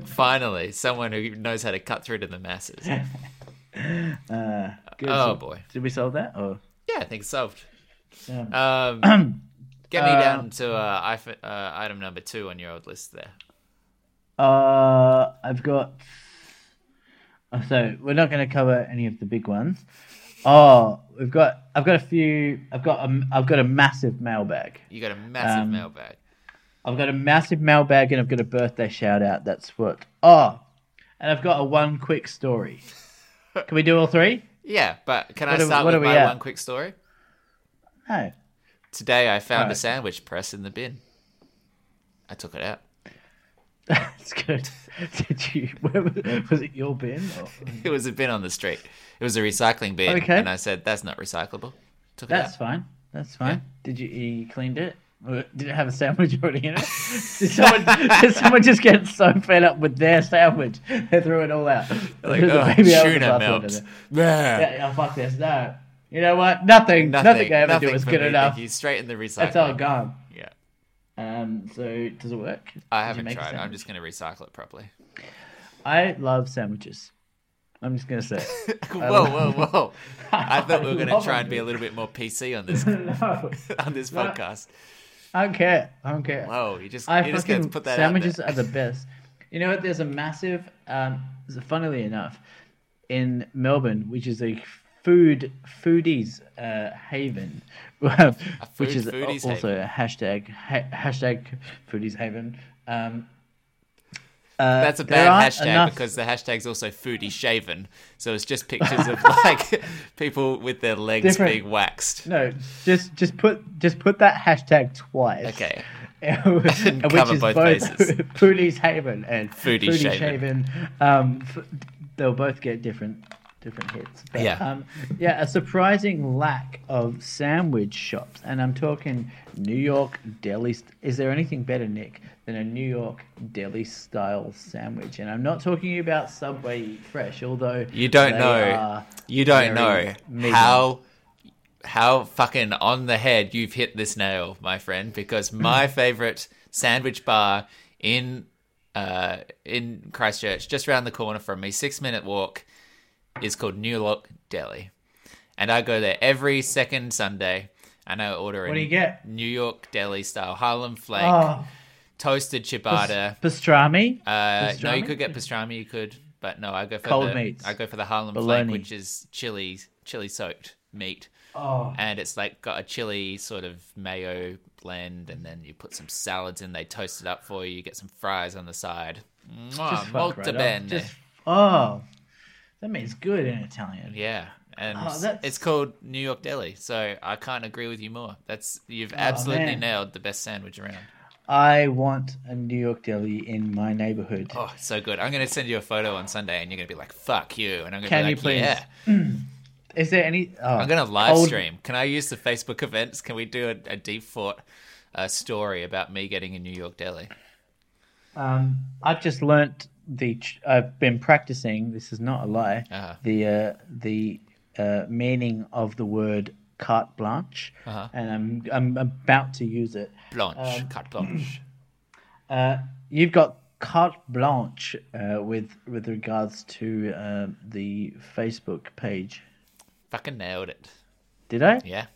Finally, someone who knows how to cut through to the masses. Uh, good. Oh So- boy. Did we solve that? Or Yeah, I think it's solved. yeah. Um, get me Uh, down to uh, uh, item number two on your old list there. Uh, I've got. So we're not going to cover any of the big ones. Oh, we've got. I've got a few. I've got a. I've got a massive mailbag. You got a massive Um, mailbag. I've got a massive mailbag, and I've got a birthday shout out. That's what. Oh, and I've got a one quick story. Can we do all three? Yeah, but can I what are- start what with my at? one quick story? No. Today I found a sandwich press in the bin. I took it out. That's good. Did you? Where was, was it your bin? Or? It was a bin on the street. It was a recycling bin, Okay. and I said that's not recyclable. Took That's out. fine. That's fine. Did you, you cleaned it? Did it have a sandwich already in it? Did someone, did someone just get so fed up with their sandwich they threw it all out? Like, oh, baby tuna melts. there. Yeah. Yeah, oh, fuck this. No. You know what? Nothing. Nothing, I ever do nothing is for good me, enough. You. Straight in the recycling. That's all gone. Um, so does it work? I haven't tried. I'm just going to recycle it properly. I love sandwiches. I'm just gonna say. whoa, whoa, whoa! I thought we were going to try and be a little bit more PC on this no, on this No. podcast. I don't care. I don't care. Whoa! You just I you just going to put that sandwiches are the best. You know what? There's a massive, um, funnily enough, in Melbourne, which is a food foodies uh, haven, which is also haven. a hashtag ha- hashtag foodies haven. Um, uh, That's a bad hashtag enough- because the hashtag's also foodie shaven. So it's just pictures of like people with their legs Different- being waxed. no, just just put just put that hashtag twice. Okay. which cover is both both. Foodie's Haven and Foodie Foodie Shaven. Shaven. Um, f- they'll both get different different hits. But, Yeah. um, yeah, a surprising lack of sandwich shops, and I'm talking New York deli. St- is there anything better, Nick, than a New York deli style sandwich? And I'm not talking about Subway Fresh, although You don't know. You don't know medium. how how fucking on the head you've hit this nail, my friend. Because my favorite sandwich bar in uh, in Christchurch, just around the corner from me, six minute walk, is called New York Deli, and I go there every second Sunday, and I order What a do you get? New York Deli style Harlem flake, Oh, toasted ciabatta. pastrami. Uh, no, you could get pastrami. You could, but no, I go for Cold the meats. I go for the Harlem Bologna. flake, which is chili chili soaked meat, Oh, and it's like got a chili sort of mayo blend, and then you put some salads in. They toast it up for you. You get some fries on the side. Mwah, just right. Just- oh, that means good in Italian. Yeah, and Oh, it's called New York Deli. So I can't agree with you more. That's you've absolutely Oh, nailed the best sandwich around. I want a New York deli in my neighborhood. Oh, so good. I'm gonna send you a photo on Sunday, and you're gonna be like, "Fuck you," and I'm gonna Can be you like, please? "Yeah." Is there any? Oh, I'm gonna live cold- stream. Can I use the Facebook events? Can we do a, a deep thought uh, story about me getting a New York deli? Um, I've just learnt the. I've been practicing. This is not a lie. Uh-huh. The uh, the uh, meaning of the word carte blanche, Uh-huh. and I'm I'm about to use it. Blanche, Um, carte blanche. Uh, you've got carte blanche uh, with with regards to uh, the Facebook page. Fucking nailed it. Did I? Yeah,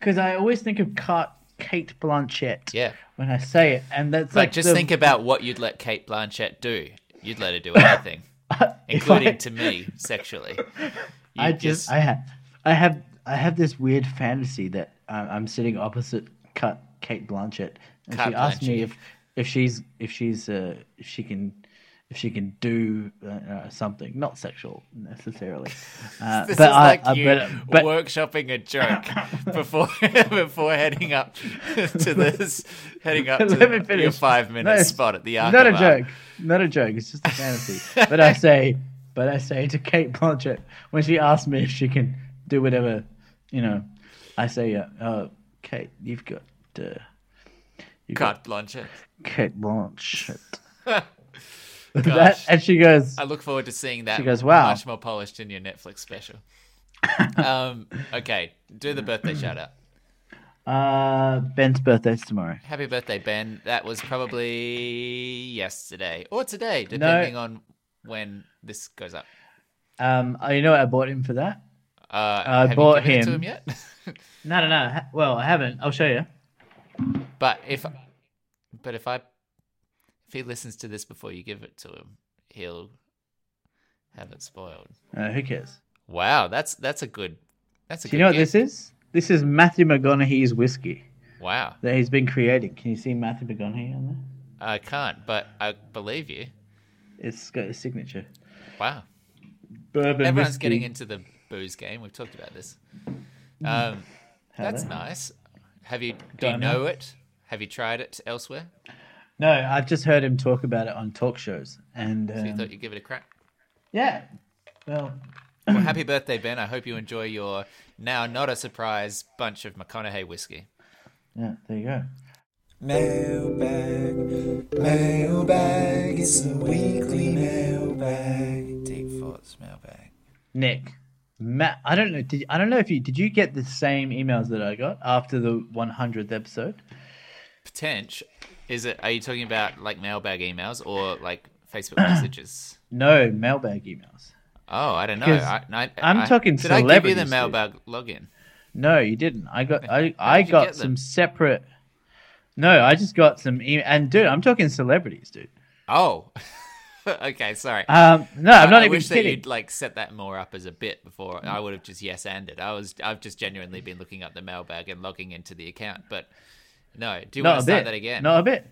Because I always think of carte Kate Blanchett yeah. when I say it, and that's Like, like just the- think about what you'd let Kate Blanchett do. You'd let her do anything, including I- to me sexually. You I just, I have, I have, I have this weird fantasy that uh, I'm sitting opposite Cut Kate Blanchett, and she asked me if, if she's, if she's, uh, if she can, if she can do uh, uh, something, not sexual necessarily, uh, This but is I, like uh, you but, but workshopping a joke before before heading up to this, heading up to your five minute No, spot at the not a joke, not a joke. It's just a fantasy. but I say, but I say to Kate Blanchett when she asks me if she can do whatever, you know, I say, uh, uh Kate, you've got, uh, got Carte Blanchett. Kate Blanchett. That, and she goes, I look forward to seeing that. She goes, "Wow." much more polished in your Netflix special. um, okay, do the birthday shout out. uh, Ben's birthday's tomorrow. Happy birthday, Ben. That was probably yesterday or today, depending on when this goes up. Um, oh, you know what I bought him for that? Uh, I have bought you given it to him- him yet? No, no, no. Well, I haven't. I'll show you. but if, but if I, if he listens to this before you give it to him, he'll have it spoiled. Uh, who cares? Wow, that's that's a good. That's a Do good. you know what this is? This is Matthew McConaughey's whiskey Wow, that he's been creating. Can you see Matthew McConaughey on there? I can't, but I believe you. It's got his signature. Wow. Bourbon Everyone's whiskey. getting into the booze game. We've talked about this. Um, that's nice. Have you do Don't you know. know it? Have you tried it elsewhere? No, I've just heard him talk about it on talk shows, and So you um, thought you'd give it a crack. yeah. Well, Well, happy birthday, Ben. I hope you enjoy your now not a surprise bunch of McConaughey whiskey. yeah. There you go. Mailbag, mailbag, it's a weekly mailbag. Deep thoughts mailbag. Nick, Matt. I don't know. Did I don't know if you did you get the same emails that I got after the 100th episode? Potential. Is it? Are you talking about like mailbag emails or like Facebook messages? No, mailbag emails. Oh, I don't know. I, I, I'm I- talking Did I give you the celebrities, dude. mailbag login? No, you didn't. I got I I got some separate. No, I just got some email. And dude, I'm talking celebrities, dude. Oh, okay. Sorry. Um, no, I'm I- not I even wish that you'd like set that more up as a bit before. I would have just yes anded. I was I've just genuinely been looking up the mailbag and logging into the account. But no, do you Not want to start bit. that again? Not a bit.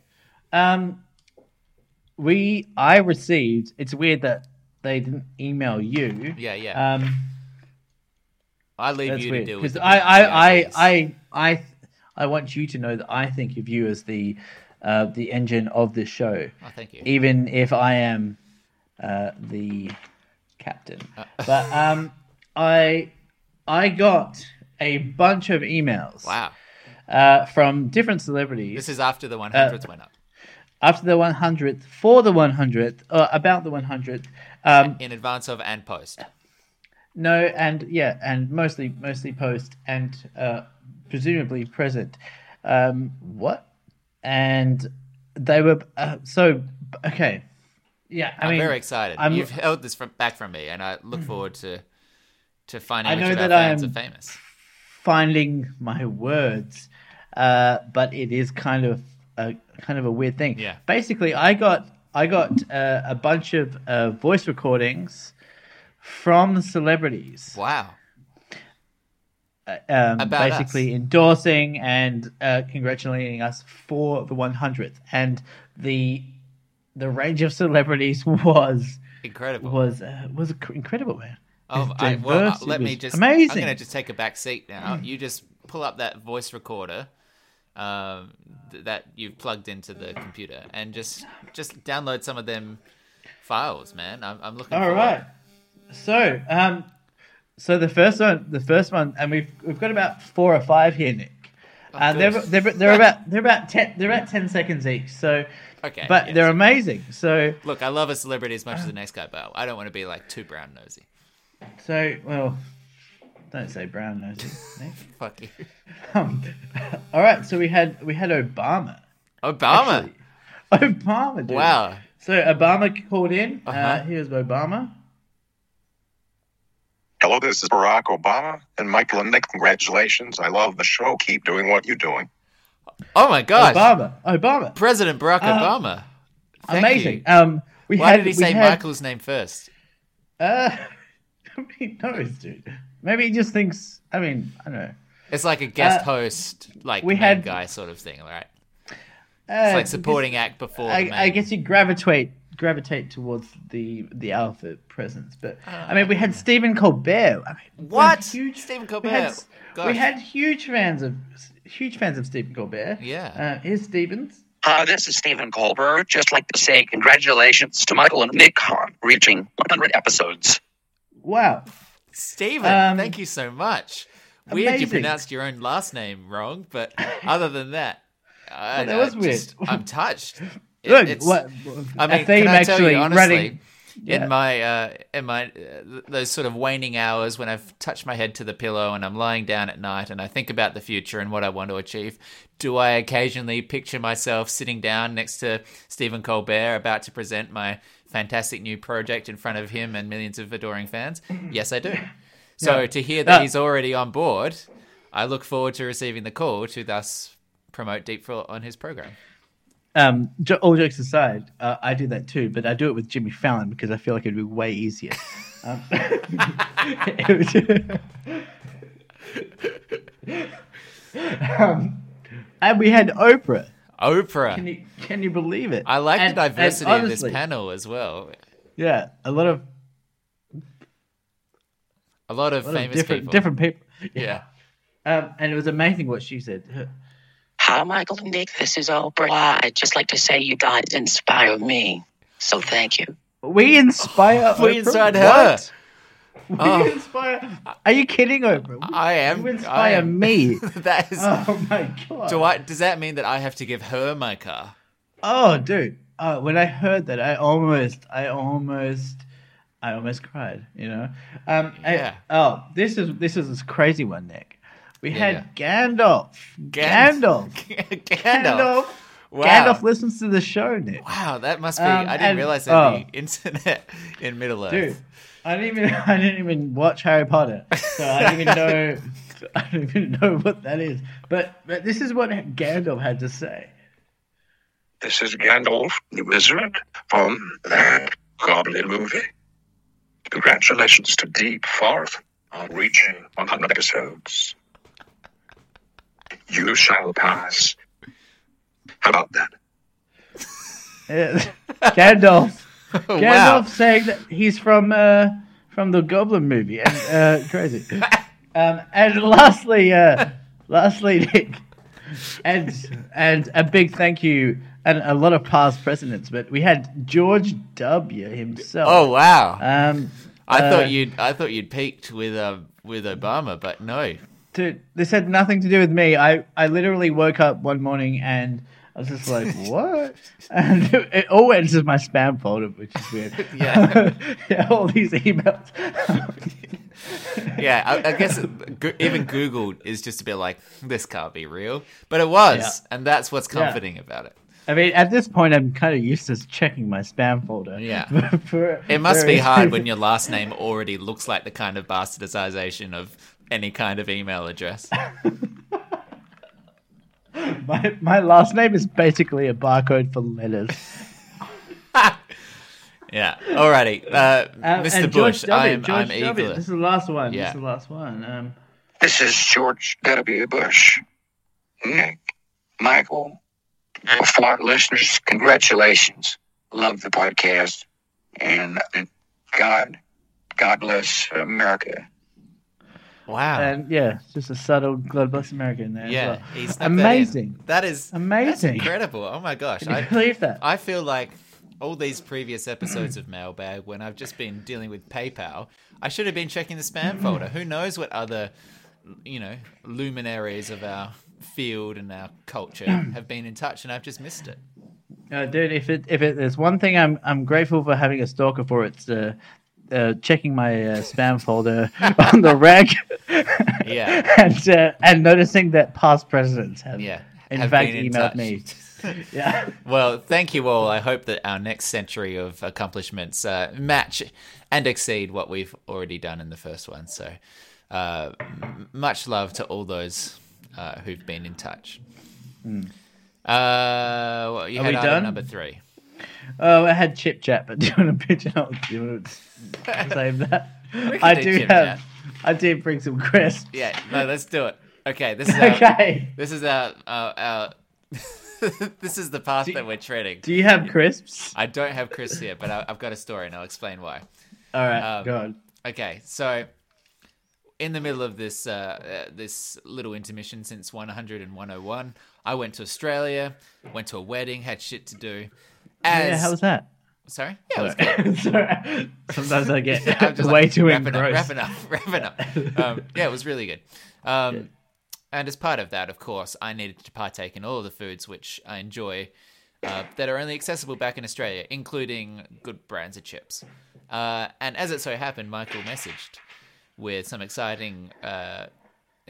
Um, we I received. It's weird that they didn't email you. Yeah, yeah. Um, I leave that's you weird to deal with because I, I. I, I, I, I want you to know that I think of you as the, uh, the engine of this show, Oh, thank you. even if I am, uh, the captain. Uh. But um, I, I got a bunch of emails. Wow. Uh, from different celebrities. This is after Uh, the 100th went up. after the 100th, for the 100th, or about the 100th. Um, In advance of and post. no, and yeah, and mostly mostly post and uh, presumably present. Um, what? And they were uh, so okay. Yeah, I I'm mean, very excited. I'm- You've held this from, back from me, and I look forward to to finding I know that I fans am- are famous. finding my words, uh, but it is kind of a kind of a weird thing. Yeah. Basically, I got I got uh, a bunch of uh, voice recordings from celebrities. Wow. um, About basically us. endorsing and uh, congratulating us for the 100th, and the the range of celebrities was Incredible. was uh, was incredible, man. Oh, I, well, uh, let me just. amazing. I'm going to just take a back seat now. You just pull up that voice recorder um, th- that you've plugged into the computer, and just just download some of them files, man. I'm, I'm looking. All forward. right. So, um, so the first one, the first one, and we've we've got about four or five here, Nick. uh, they're, they're they're about they're about ten they're about ten seconds each. So, Okay, but yes. they're amazing. So, Look, I love a celebrity as much as the next guy, but I don't want to be like too brown nosy. so well, Don't say brown nosy. Fuck you. Um, all right, so we had we had Obama. Obama. Actually. Obama, dude. Wow. So Obama called in. uh Uh-huh. here's Obama. Hello, this is Barack Obama and Michael and Nick. Congratulations. I love the show. Keep doing what you're doing. Oh my gosh. Obama. Obama. President Barack Uh, Obama. Thank Amazing. you. Um, we Why had, did he we say had- Michael's name first? Uh, he knows, dude. Maybe he just thinks. I mean, I don't know. It's like a guest Uh, host, like we main had- guy sort of thing, right? Uh, It's like supporting act before the I, main. I guess you gravitate gravitate towards the the alpha presence, but I mean, we had Stephen Colbert. I mean, What? Huge Stephen We had, Colbert. Gosh. we had huge fans of huge fans of Stephen Colbert. Yeah. Uh, here's Stevens. Uh, this is Stephen Colbert. Just like to say congratulations to Michael and Nick on reaching 100 episodes. Wow. Steven, Um, thank you so much. Weird you pronounced your own last name wrong, but other than that, I, that I was weird. just- I'm touched. It- Look, it's- what I a mean, theme can I tell actually you honestly? running. Yeah. In my uh, in my uh, those sort of waning hours when I've touched my head to the pillow and I'm lying down at night and I think about the future and what I want to achieve, do I occasionally picture myself sitting down next to Stephen Colbert about to present my fantastic new project in front of him and millions of adoring fans? Yes, I do. So Yeah. to hear that Uh, he's already on board, I look forward to receiving the call to thus promote Deep Throat on his program. Um, all jokes aside, uh, I do that too, but I do it with Jimmy Fallon because I feel like it'd be way easier. Um, um, and we had Oprah. Oprah. Can you can you believe it? I like And- the and diversity of this panel as well. Yeah, a lot of, A lot of a lot of famous different people. different people. Yeah. Um, and it was amazing what she said. Her- Hi, Michael and Nick. This is Oprah. I'd just like to say you guys inspire me. So thank you. We inspire. We Oprah? inspired her. What? We Oh. inspire. Are you kidding, Oprah? I am. You inspire am. me. that is. Oh my god. do I, does that mean that I have to give her my car? Oh, dude. Uh, when I heard that, I almost, I almost, I almost cried. You know. Um. I- Yeah. oh, this is this is this crazy one, Nick. We Yeah, had Gandalf. Gan- Gandalf. Gandalf. Gandalf. Wow. Gandalf listens to the show, Nick. Wow, that must be. Um, I didn't and- realize there'd oh. be internet in Middle Earth. Dude, I didn't even I didn't even watch Harry Potter, so I don't even know I don't even know what that is. But but this is what Gandalf had to say. This is Gandalf, the wizard from that Goblin movie. Congratulations to Deep Forth on reaching 100 episodes. You shall pass. How about that? Yeah. Gandalf. wow. Gandalf saying that he's from uh, from the Goblin movie and uh, crazy. Um, and lastly, uh, lastly, Nick, and and a big thank you and a lot of past presidents, but we had George W. himself. Oh wow. Um, I uh, thought you'd. I thought you'd peaked with uh, with Obama, but no. Dude, this had nothing to do with me. I, I literally woke up one morning and I was just like, what? And it, it all went into my spam folder, which is weird. Yeah. yeah all these emails. Yeah, I, I guess even Google is just a bit like this can't be real, but it was, Yeah. and that's what's Yeah. comforting about it. I mean, at this point, I'm kind of used to checking my spam folder. Yeah. For- It must be hard when your last name already looks like the kind of bastardization of any kind of email address. my, my last name is basically a barcode for letters. Yeah. Alrighty, uh, Um, Mr. George Bush, W, I'm George I'm W, eager. This is the last one. Yeah. This is the last one. Um, This is George W. Bush. Nick, Michael, for our listeners, congratulations. Love the podcast. And uh, God, God bless America. Wow. and yeah, just a subtle God bless America in there. yeah, well. snuck that amazing. That is Amazing. That's incredible. Oh my gosh. Can you I, believe that? I feel like all these previous episodes of Mailbag, when I've just been dealing with PayPal, I should have been checking the spam folder. Who knows what other, you know, luminaries of our field and our culture have been in touch, and I've just missed it. Uh, Uh, dude, if it if it, there's one thing I'm I'm grateful for having a stalker for, it's uh, uh, checking my uh, spam folder on the reg, Yeah. and uh, and noticing that past presidents have, Yeah. in have fact, been in emailed touch. me. Yeah, Well, thank you all. I hope that our next century of accomplishments uh, match and exceed what we've already done in the first one. So, uh, m- much love to all those uh, who've been in touch. Uh, well, you. Are had we done? number three. Oh, I had chip chat, but do you want to pigeonhole? Do you want to save that? I do do have. chat. I did bring some crisps. Yeah, no, let's do it. Okay, this is our, Okay. this is our, our, our this is the path that we're treading. Do you have crisps? I don't have crisps here, but I, I've got a story and I'll explain why. All right, Um, go on. Okay, so in the middle of this uh, uh, this little intermission since 100 and 101, I went to Australia, went to a wedding, had shit to do. As, Yeah, how was that? Sorry, yeah, it was good. Sorry. Sometimes I get I'm just way like, too wrapping up, engrossed. wrapping up, wrapping up. Um, yeah, it was really good. Um, and as part of that, of course, I needed to partake in all of the foods which I enjoy uh, that are only accessible back in Australia, including good brands of chips. Uh, and as it so happened, Michael messaged with some exciting uh,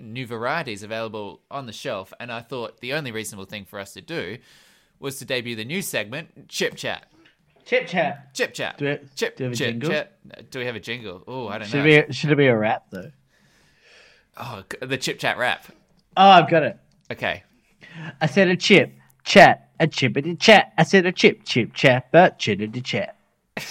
new varieties available on the shelf, and I thought the only reasonable thing for us to do was to debut the new segment, Chip Chat. Chip chat. Chip Chat. Do we- Chip do we have a Chip jingle? Chat. Do we have a jingle? Oh, I don't Should know. it be should it be a rap though? Oh, the chip chat rap. Oh, I've got it. Okay. I said a chip chat, a chippity chat. I said a chip chip chat, but chittity chat.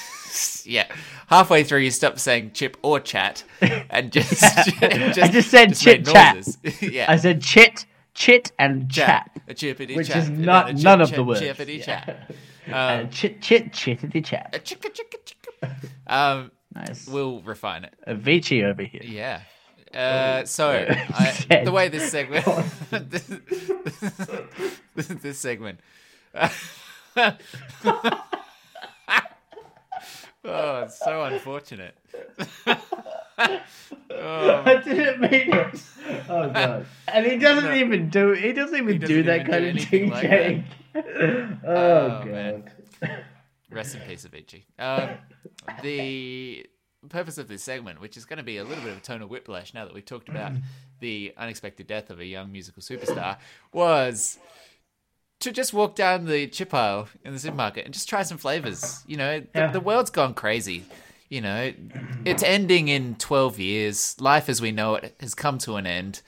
Yeah. Halfway through, you stopped saying chip or chat, and just, just I just said made chip chat. yeah. I said chit, chit, and chat. chippity Which chat. is and not- a none of chip, the words. Chippity Yeah. chat. Uh, Um, chit, chit, chittity chat. a chicka chicka chicka. Um, Nice. we'll refine it. Avicii over here. Yeah. Uh, so I, the way this segment, this, this segment. Oh, it's so unfortunate. I didn't mean it. Oh god! And he doesn't even do. He doesn't even doesn't do that even do kind of anything like oh, Oh, god! man. Rest in peace, Avicii. Um, the purpose of this segment, which is going to be a little bit of a tonal whiplash now that we've talked about the unexpected death of a young musical superstar, was to just walk down the chip aisle in the supermarket and just try some flavors. You know, the, Yeah. the world's gone crazy. You know, it's ending in 12 years. Life as we know it has come to an end.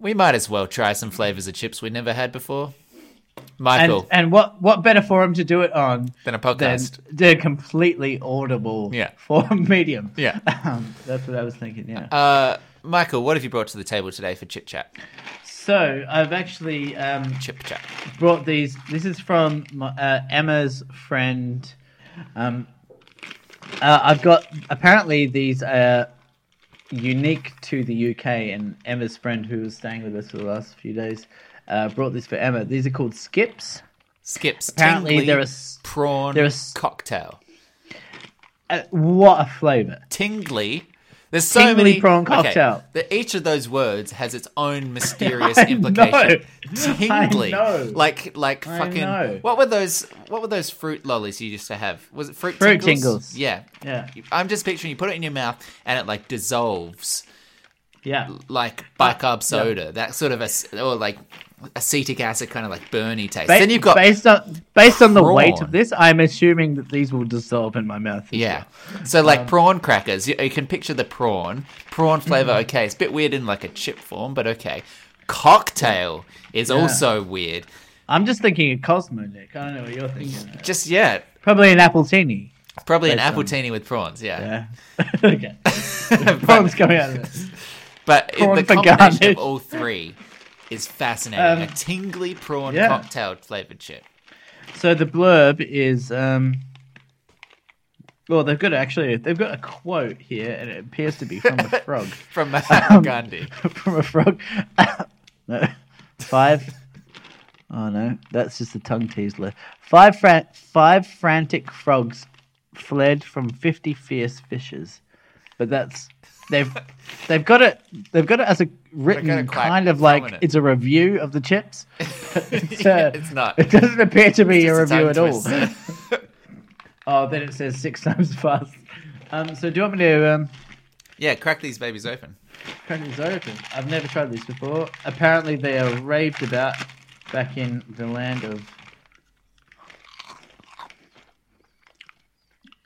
We might as well try some flavors of chips we never had before. Michael, And and what what better forum to do it on than a than podcast. the completely audible Yeah. forum medium? Yeah. Um, that's what I was thinking. Yeah. Uh, Michael, what have you brought to the table today for chit chat? So I've actually um, Chip chat. brought these. This is from my, uh, Emma's friend. Um, uh, I've got apparently these are unique to the UK, and Emma's friend, who was staying with us for the last few days, uh, brought this for Emma. These are called skips. Skips. Apparently, they're a prawn they're a s- cocktail. Uh, what a flavor! Tingly. There's so Tingly many prawn okay, cocktail. the- each of those words has its own mysterious implication. know. Tingly, I know. like like I fucking. know. What were those? What were those fruit lollies you used to have? Was it fruit? Fruit tingles? tingles. Yeah, Yeah, I'm just picturing you put it in your mouth and it like dissolves yeah. like bicarb soda, that sort of a or like acetic acid kind of like burny taste. Ba- then you've got based on based on the weight of this, I'm assuming that these will dissolve in my mouth. yeah, well. so like Um, prawn crackers. You, you can picture the prawn, prawn flavor. Mm-hmm. Okay, it's a bit weird in like a chip form, but okay. Cocktail is also weird. I'm just thinking of Cosmo, Nick. I don't know what you're thinking. Just yeah, Probably an appletini. probably an Based apple on- teeny with prawns. Yeah, Yeah. okay. Prawns coming out of this. but Prawn the combination of all three is fascinating. Um, a tingly prawn yeah. cocktail flavored chip. So the blurb is um well they've got actually they've got a quote here and it appears to be from a frog. From Mahatma Gandhi. from a frog. no. Five Oh no, that's just a tongue teaser. Five fra- five frantic frogs fled from fifty fierce fishes. But that's they've they've got it they've got it as a written kind of like prominent. it's a review of the chips. it's, uh, It's not. It doesn't appear to be a Just a review at all. Oh, then it says six times fast. Um, so do you want me to um, Yeah, crack these babies open. crack these open? I've never tried these before. Apparently, they are raved about back in the land of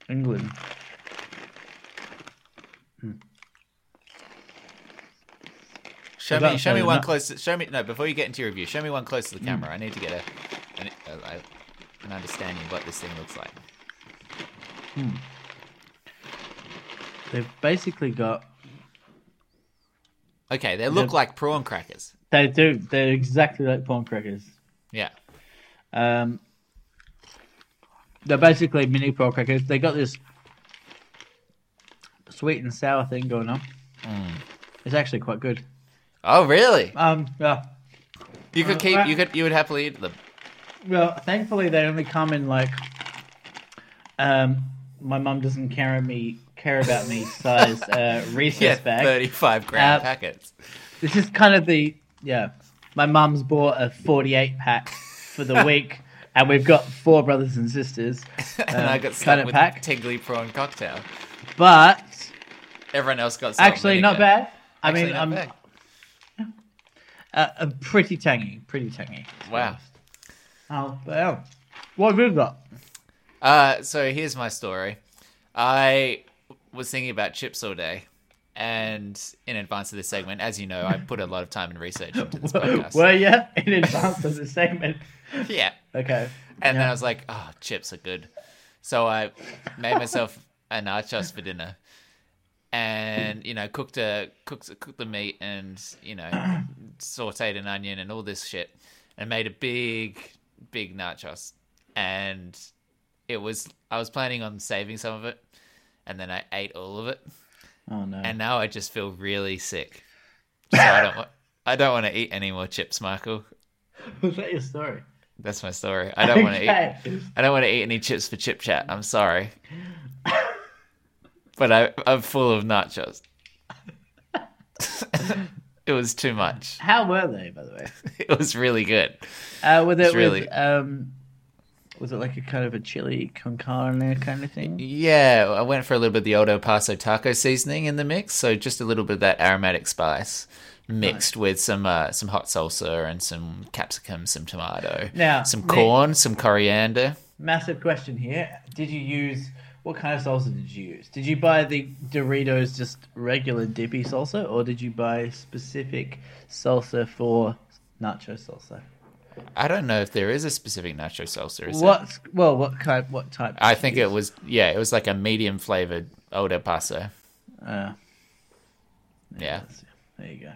England. Show me, show me one close. Show me no. Before you get into your review, show me one close to the camera. I need to get a, an, a, an understanding of what this thing looks like. Hmm. They've basically got. Okay, they look like prawn crackers. They do. They're exactly like prawn crackers. Yeah. Um, they're basically mini prawn crackers. They got this sweet and sour thing going on. It's actually quite good. Oh, really? Um, yeah. You could Uh, keep. You could. You would happily eat them. Well, thankfully they only come in like. Um, my mum doesn't care me care about me size uh, recess Yeah, bag. thirty-five gram Uh, packets. This is kind of the yeah. My mum's bought a forty-eight pack for the week, and we've got four brothers and sisters. and um, I got kind stuck of with pack. tingly prawn cocktail. But Everyone else got actually, not bad. I Actually mean, I'm bad. Uh, pretty tangy, pretty tangy. Wow. Oh, yeah. What have you got? Uh, so here's my story. I was thinking about chips all day, and in advance of this segment, as you know, I put a lot of time and research into this podcast. Were you in advance of the segment? Yeah, Okay. and then I was like, "Oh, chips are good," so I made myself a nachos for dinner, and you know, cooked a cooked cooked the meat and you know, sautéed an onion and all this shit, and made a big big nachos, and it was I was planning on saving some of it, and then I ate all of it, Oh no. and now I just feel really sick. So I don't want I don't want to eat any more chips, Michael. was that your story? That's my story. I don't want to eat. I don't want to eat any chips for chip chat. I'm sorry, but I, I'm full of nachos. it was too much. How were they, by the way? It was really good. Uh, were it really- with, um, was it like a kind of a chili con carne kind of thing? Yeah, I went for a little bit of the Old El Paso taco seasoning in the mix, so just a little bit of that aromatic spice mixed with some uh, some hot salsa and some capsicum, some tomato, Now, some Nick- corn, some coriander. Massive question here. Did you use what kind of salsa did you use? Did you buy the Doritos just regular dippy salsa, or did you buy specific salsa for nacho salsa? I don't know if there is a specific nacho salsa. Is? What? Well, what kind? What type? I think it was yeah, it was like a medium flavored Old El Paso. Uh, Yeah. there you go.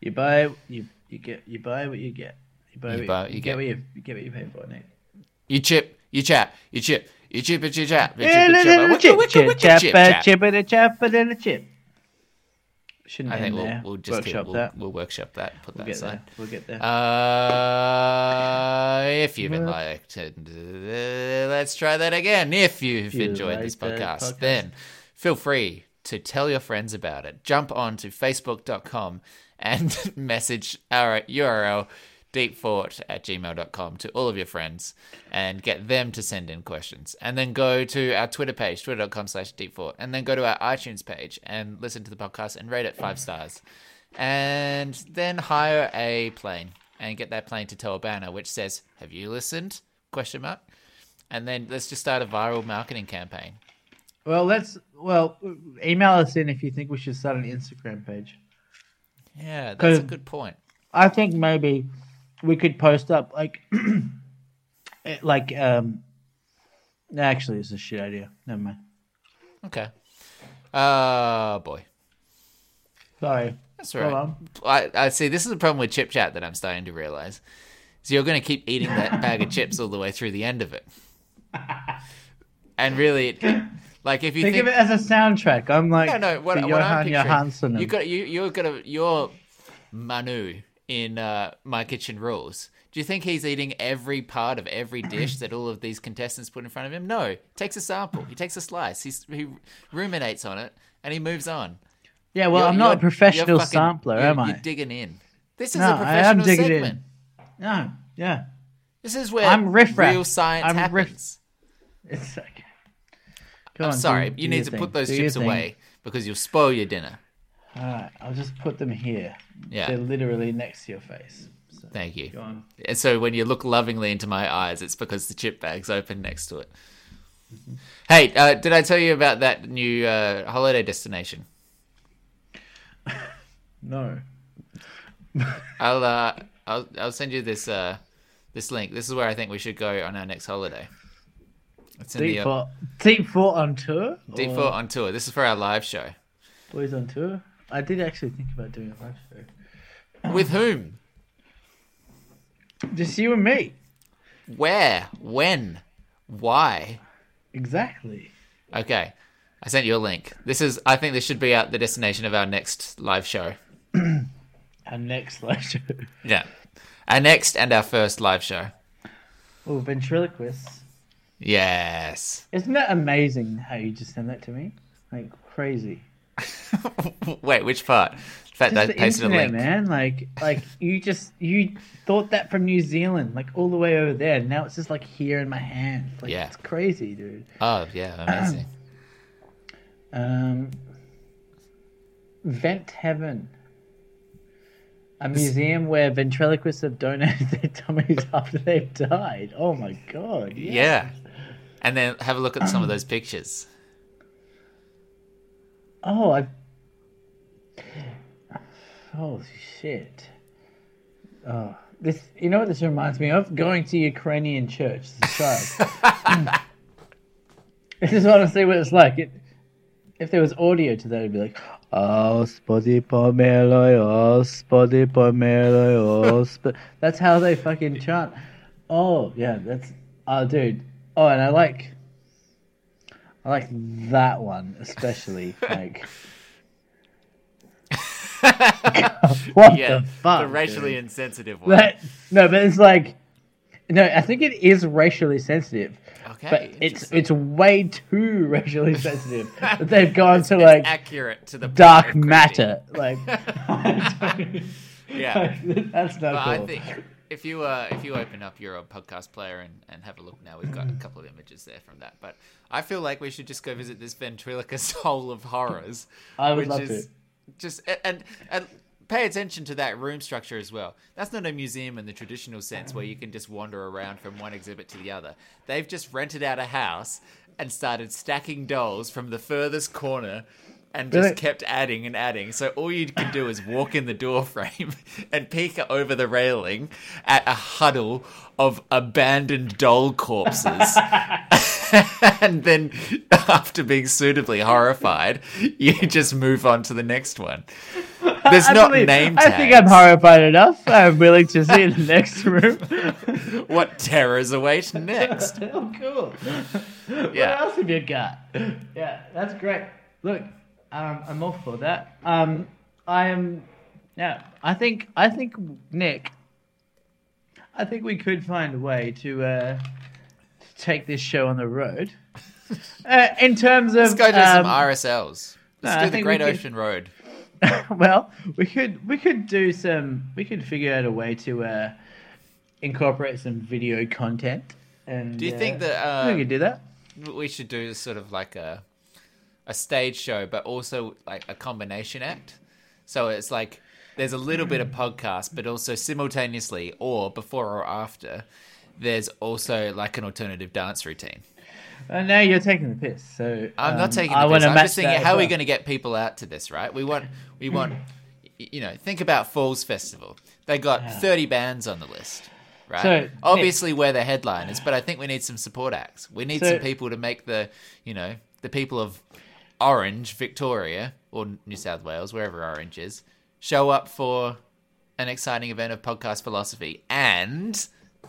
You buy you you get you buy what you get. You buy You what buy- you, you get, get- what you you get what you pay for, Nick. You chip, you chat, you chip, chip chat, chip it, little chip chip, Wicka, chip, wicka, wicka, chap, chip, chip, and a chap, and then a chip. Shouldn't I think we'll we'll just workshop we'll, that. we'll workshop that. Put We'll that get there. aside. We'll get there. Uh, if you've been liked, uh, let's try that again. If you've you enjoyed like this podcast, podcast. then feel free to tell your friends about it. Jump on to facebook.com and message our URL deepfort at gmail.com to all of your friends and get them to send in questions. And then go to our Twitter page, twitter.com slash deepfort, and then go to our iTunes page and listen to the podcast and rate it five stars. And then hire a plane and get that plane to tell a banner which says, Have you listened? Question mark. And then let's just start a viral marketing campaign. well, let's. Well, email us in if you think we should start an Instagram page. Yeah, that's a good point. I think maybe we could post up like, eh, like um. Actually, it's a shit idea. Never mind. Okay. Oh boy. Sorry. That's right. on. I, I see. This is the problem with chip chat that I'm starting to realize. So you're going to keep eating that bag of chips all the way through the end of it, and really, it, like if you Think, think, of it as a soundtrack. I'm like no, no, what, what I'm Johan Johansson. you got you you're gonna your Manu in uh, My Kitchen Rules. Do you think he's eating every part of every dish that all of these contestants put in front of him? No. Takes a sample. He takes a slice. He's, he ruminates on it and he moves on. yeah, well, You're- I'm not a professional fucking- sampler, am I? You're digging in. This is No, a I am professional digging in. segment. No, yeah. This is where I'm riffraff. real science I'm riff- happens. It's okay. I'm on, sorry. do- you do need to put those Do chips away because you'll spoil your dinner. All right, I'll just put them here. Yeah. They're literally next to your face. So, Thank you. go on. And so when you look lovingly into my eyes, it's because the chip bag's open next to it. Hey, uh, did I tell you about that new uh, holiday destination? No. I'll uh, I'll I'll send you this uh, this link. This is where I think we should go on our next holiday. It's in Deep the uh, Fort. Deep Fort on tour? Deep Or Fort on tour. This is for our live show. Boys on tour? I did actually think about doing a live show. With whom? Just you and me. Where? When? Why? Exactly. Okay. I sent you a link. This is I think this should be out the destination of our next live show. Our next live show. Yeah. Our next and our first live show. Oh, ventriloquists. Yes. Isn't that amazing how you just sent that to me? Like crazy. Wait, which part? The fact I the pasted a internet, link. man. Like, like you just you thought that from New Zealand, like all the way over there. Now it's just like here in my hand. Like, Yeah. it's crazy, dude. Oh yeah, amazing. Um, Vent Haven, a museum where ventriloquists have donated their tummies after they've died. Oh my god! Yeah. yeah. And then have a look at some of those pictures. Oh, I. Holy shit! Oh, this. You know what this reminds me of? Going to Ukrainian church as a child. this is honestly what it's like. It, if there was audio to that, it'd be like, "Oh, spotty pomelo, oh, spotty pomelo, oh." Sp-. That's how they fucking chant. Oh yeah, that's. Oh, dude. Oh, and I like. I like that one especially. Like, what yeah. the fuck? the racially dude? insensitive one. That, no, but it's like, no, I think it is racially sensitive, okay. but it's it's way too racially sensitive that they've gone to It's like accurate to the dark matter. Like, Yeah. that's not But cool. I think if you uh, if you open up your podcast player and, and have a look now, we've got a couple of images there from that. But I feel like we should just go visit this ventriloquist hole of horrors. I would which love is to. Just and and pay attention to that room structure as well. That's not a museum in the traditional sense where you can just wander around from one exhibit to the other. They've just rented out a house and started stacking dolls from the furthest corner. And just Really? kept adding and adding. So all you can do is walk in the door frame and peek over the railing at a huddle of abandoned doll corpses. and then after being suitably horrified, you just move on to the next one. There's I not believe- name I think I'm horrified enough. I'm willing to see the next room. What terrors await next? oh, cool. What Yeah. else have you got? Yeah, that's great. Look, um, I'm all for that. Um, I am. Yeah, I think I think Nick. I think we could find a way to uh, to take this show on the road. Uh, in terms of Let's go do some um, RSLs. Let's I do the Great we could- Ocean Road. well, we could we could do some we could figure out a way to uh, incorporate some video content. And Do you uh, think that, uh, we could do that? we should do sort of like a a stage show, but also like a combination act. So it's like there's a little bit of podcast, but also simultaneously or before or after, there's also like an alternative dance routine. Uh, now you're taking the piss. So I'm um, not taking I the piss. wanna I'm just thinking, how are we going to get people out to this? Right? We want, we want, you know, think about Falls Festival. They got 30 bands on the list. Right. So, Nick- Obviously, we're the headliners, but I think we need some support acts. We need So- some people to make the, you know, the people of Orange, Victoria, or New South Wales, wherever Orange is, show up for an exciting event of podcast philosophy and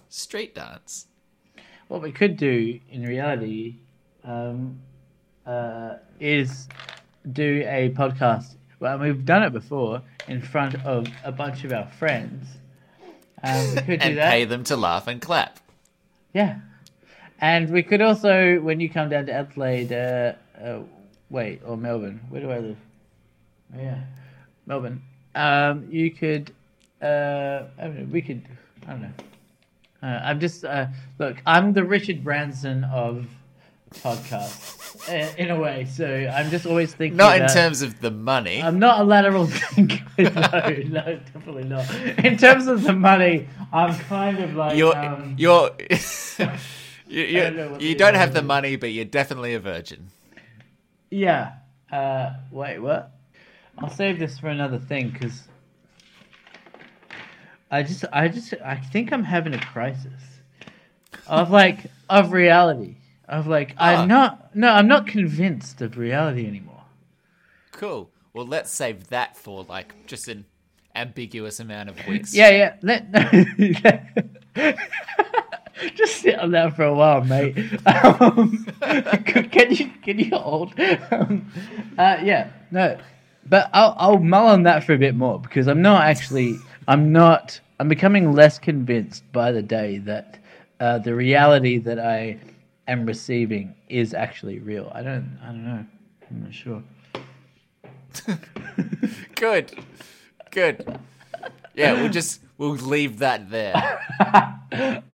street dance. What we could do in reality um, uh, is do a podcast. Well, we've done it before in front of a bunch of our friends. Um, we could do And that. pay them to laugh and clap. Yeah. And we could also, when you come down to Adelaide, uh, uh, wait, or Melbourne, where do I live? Oh, yeah, Melbourne. Um, you could, uh, I don't we could, I don't know. Uh, I'm just, uh, look, I'm the Richard Branson of podcasts uh, in a way. So I'm just always thinking. Not in about- terms of the money. I'm not a lateral thinker. no, no, definitely not. In terms of the money, I'm kind of like. you're um, you're you, you, don't you don't have the money, but you're definitely a virgin. Yeah. Uh, wait, what? I'll save this for another thing because I just, I just, I think I'm having a crisis of like of reality. Of like, Ah. I'm not, no, I'm not convinced of reality anymore. Cool. Well, let's save that for like just an ambiguous amount of weeks. Yeah, yeah. Let just sit on that for a while, mate. Um, can you can you hold? Um, uh, yeah, no, but I'll I'll mull on that for a bit more because I'm not actually I'm not I'm becoming less convinced by the day that uh, the reality that I am receiving is actually real. I don't I don't know. I'm not sure. Good. Good. Yeah, we'll just we'll leave that there.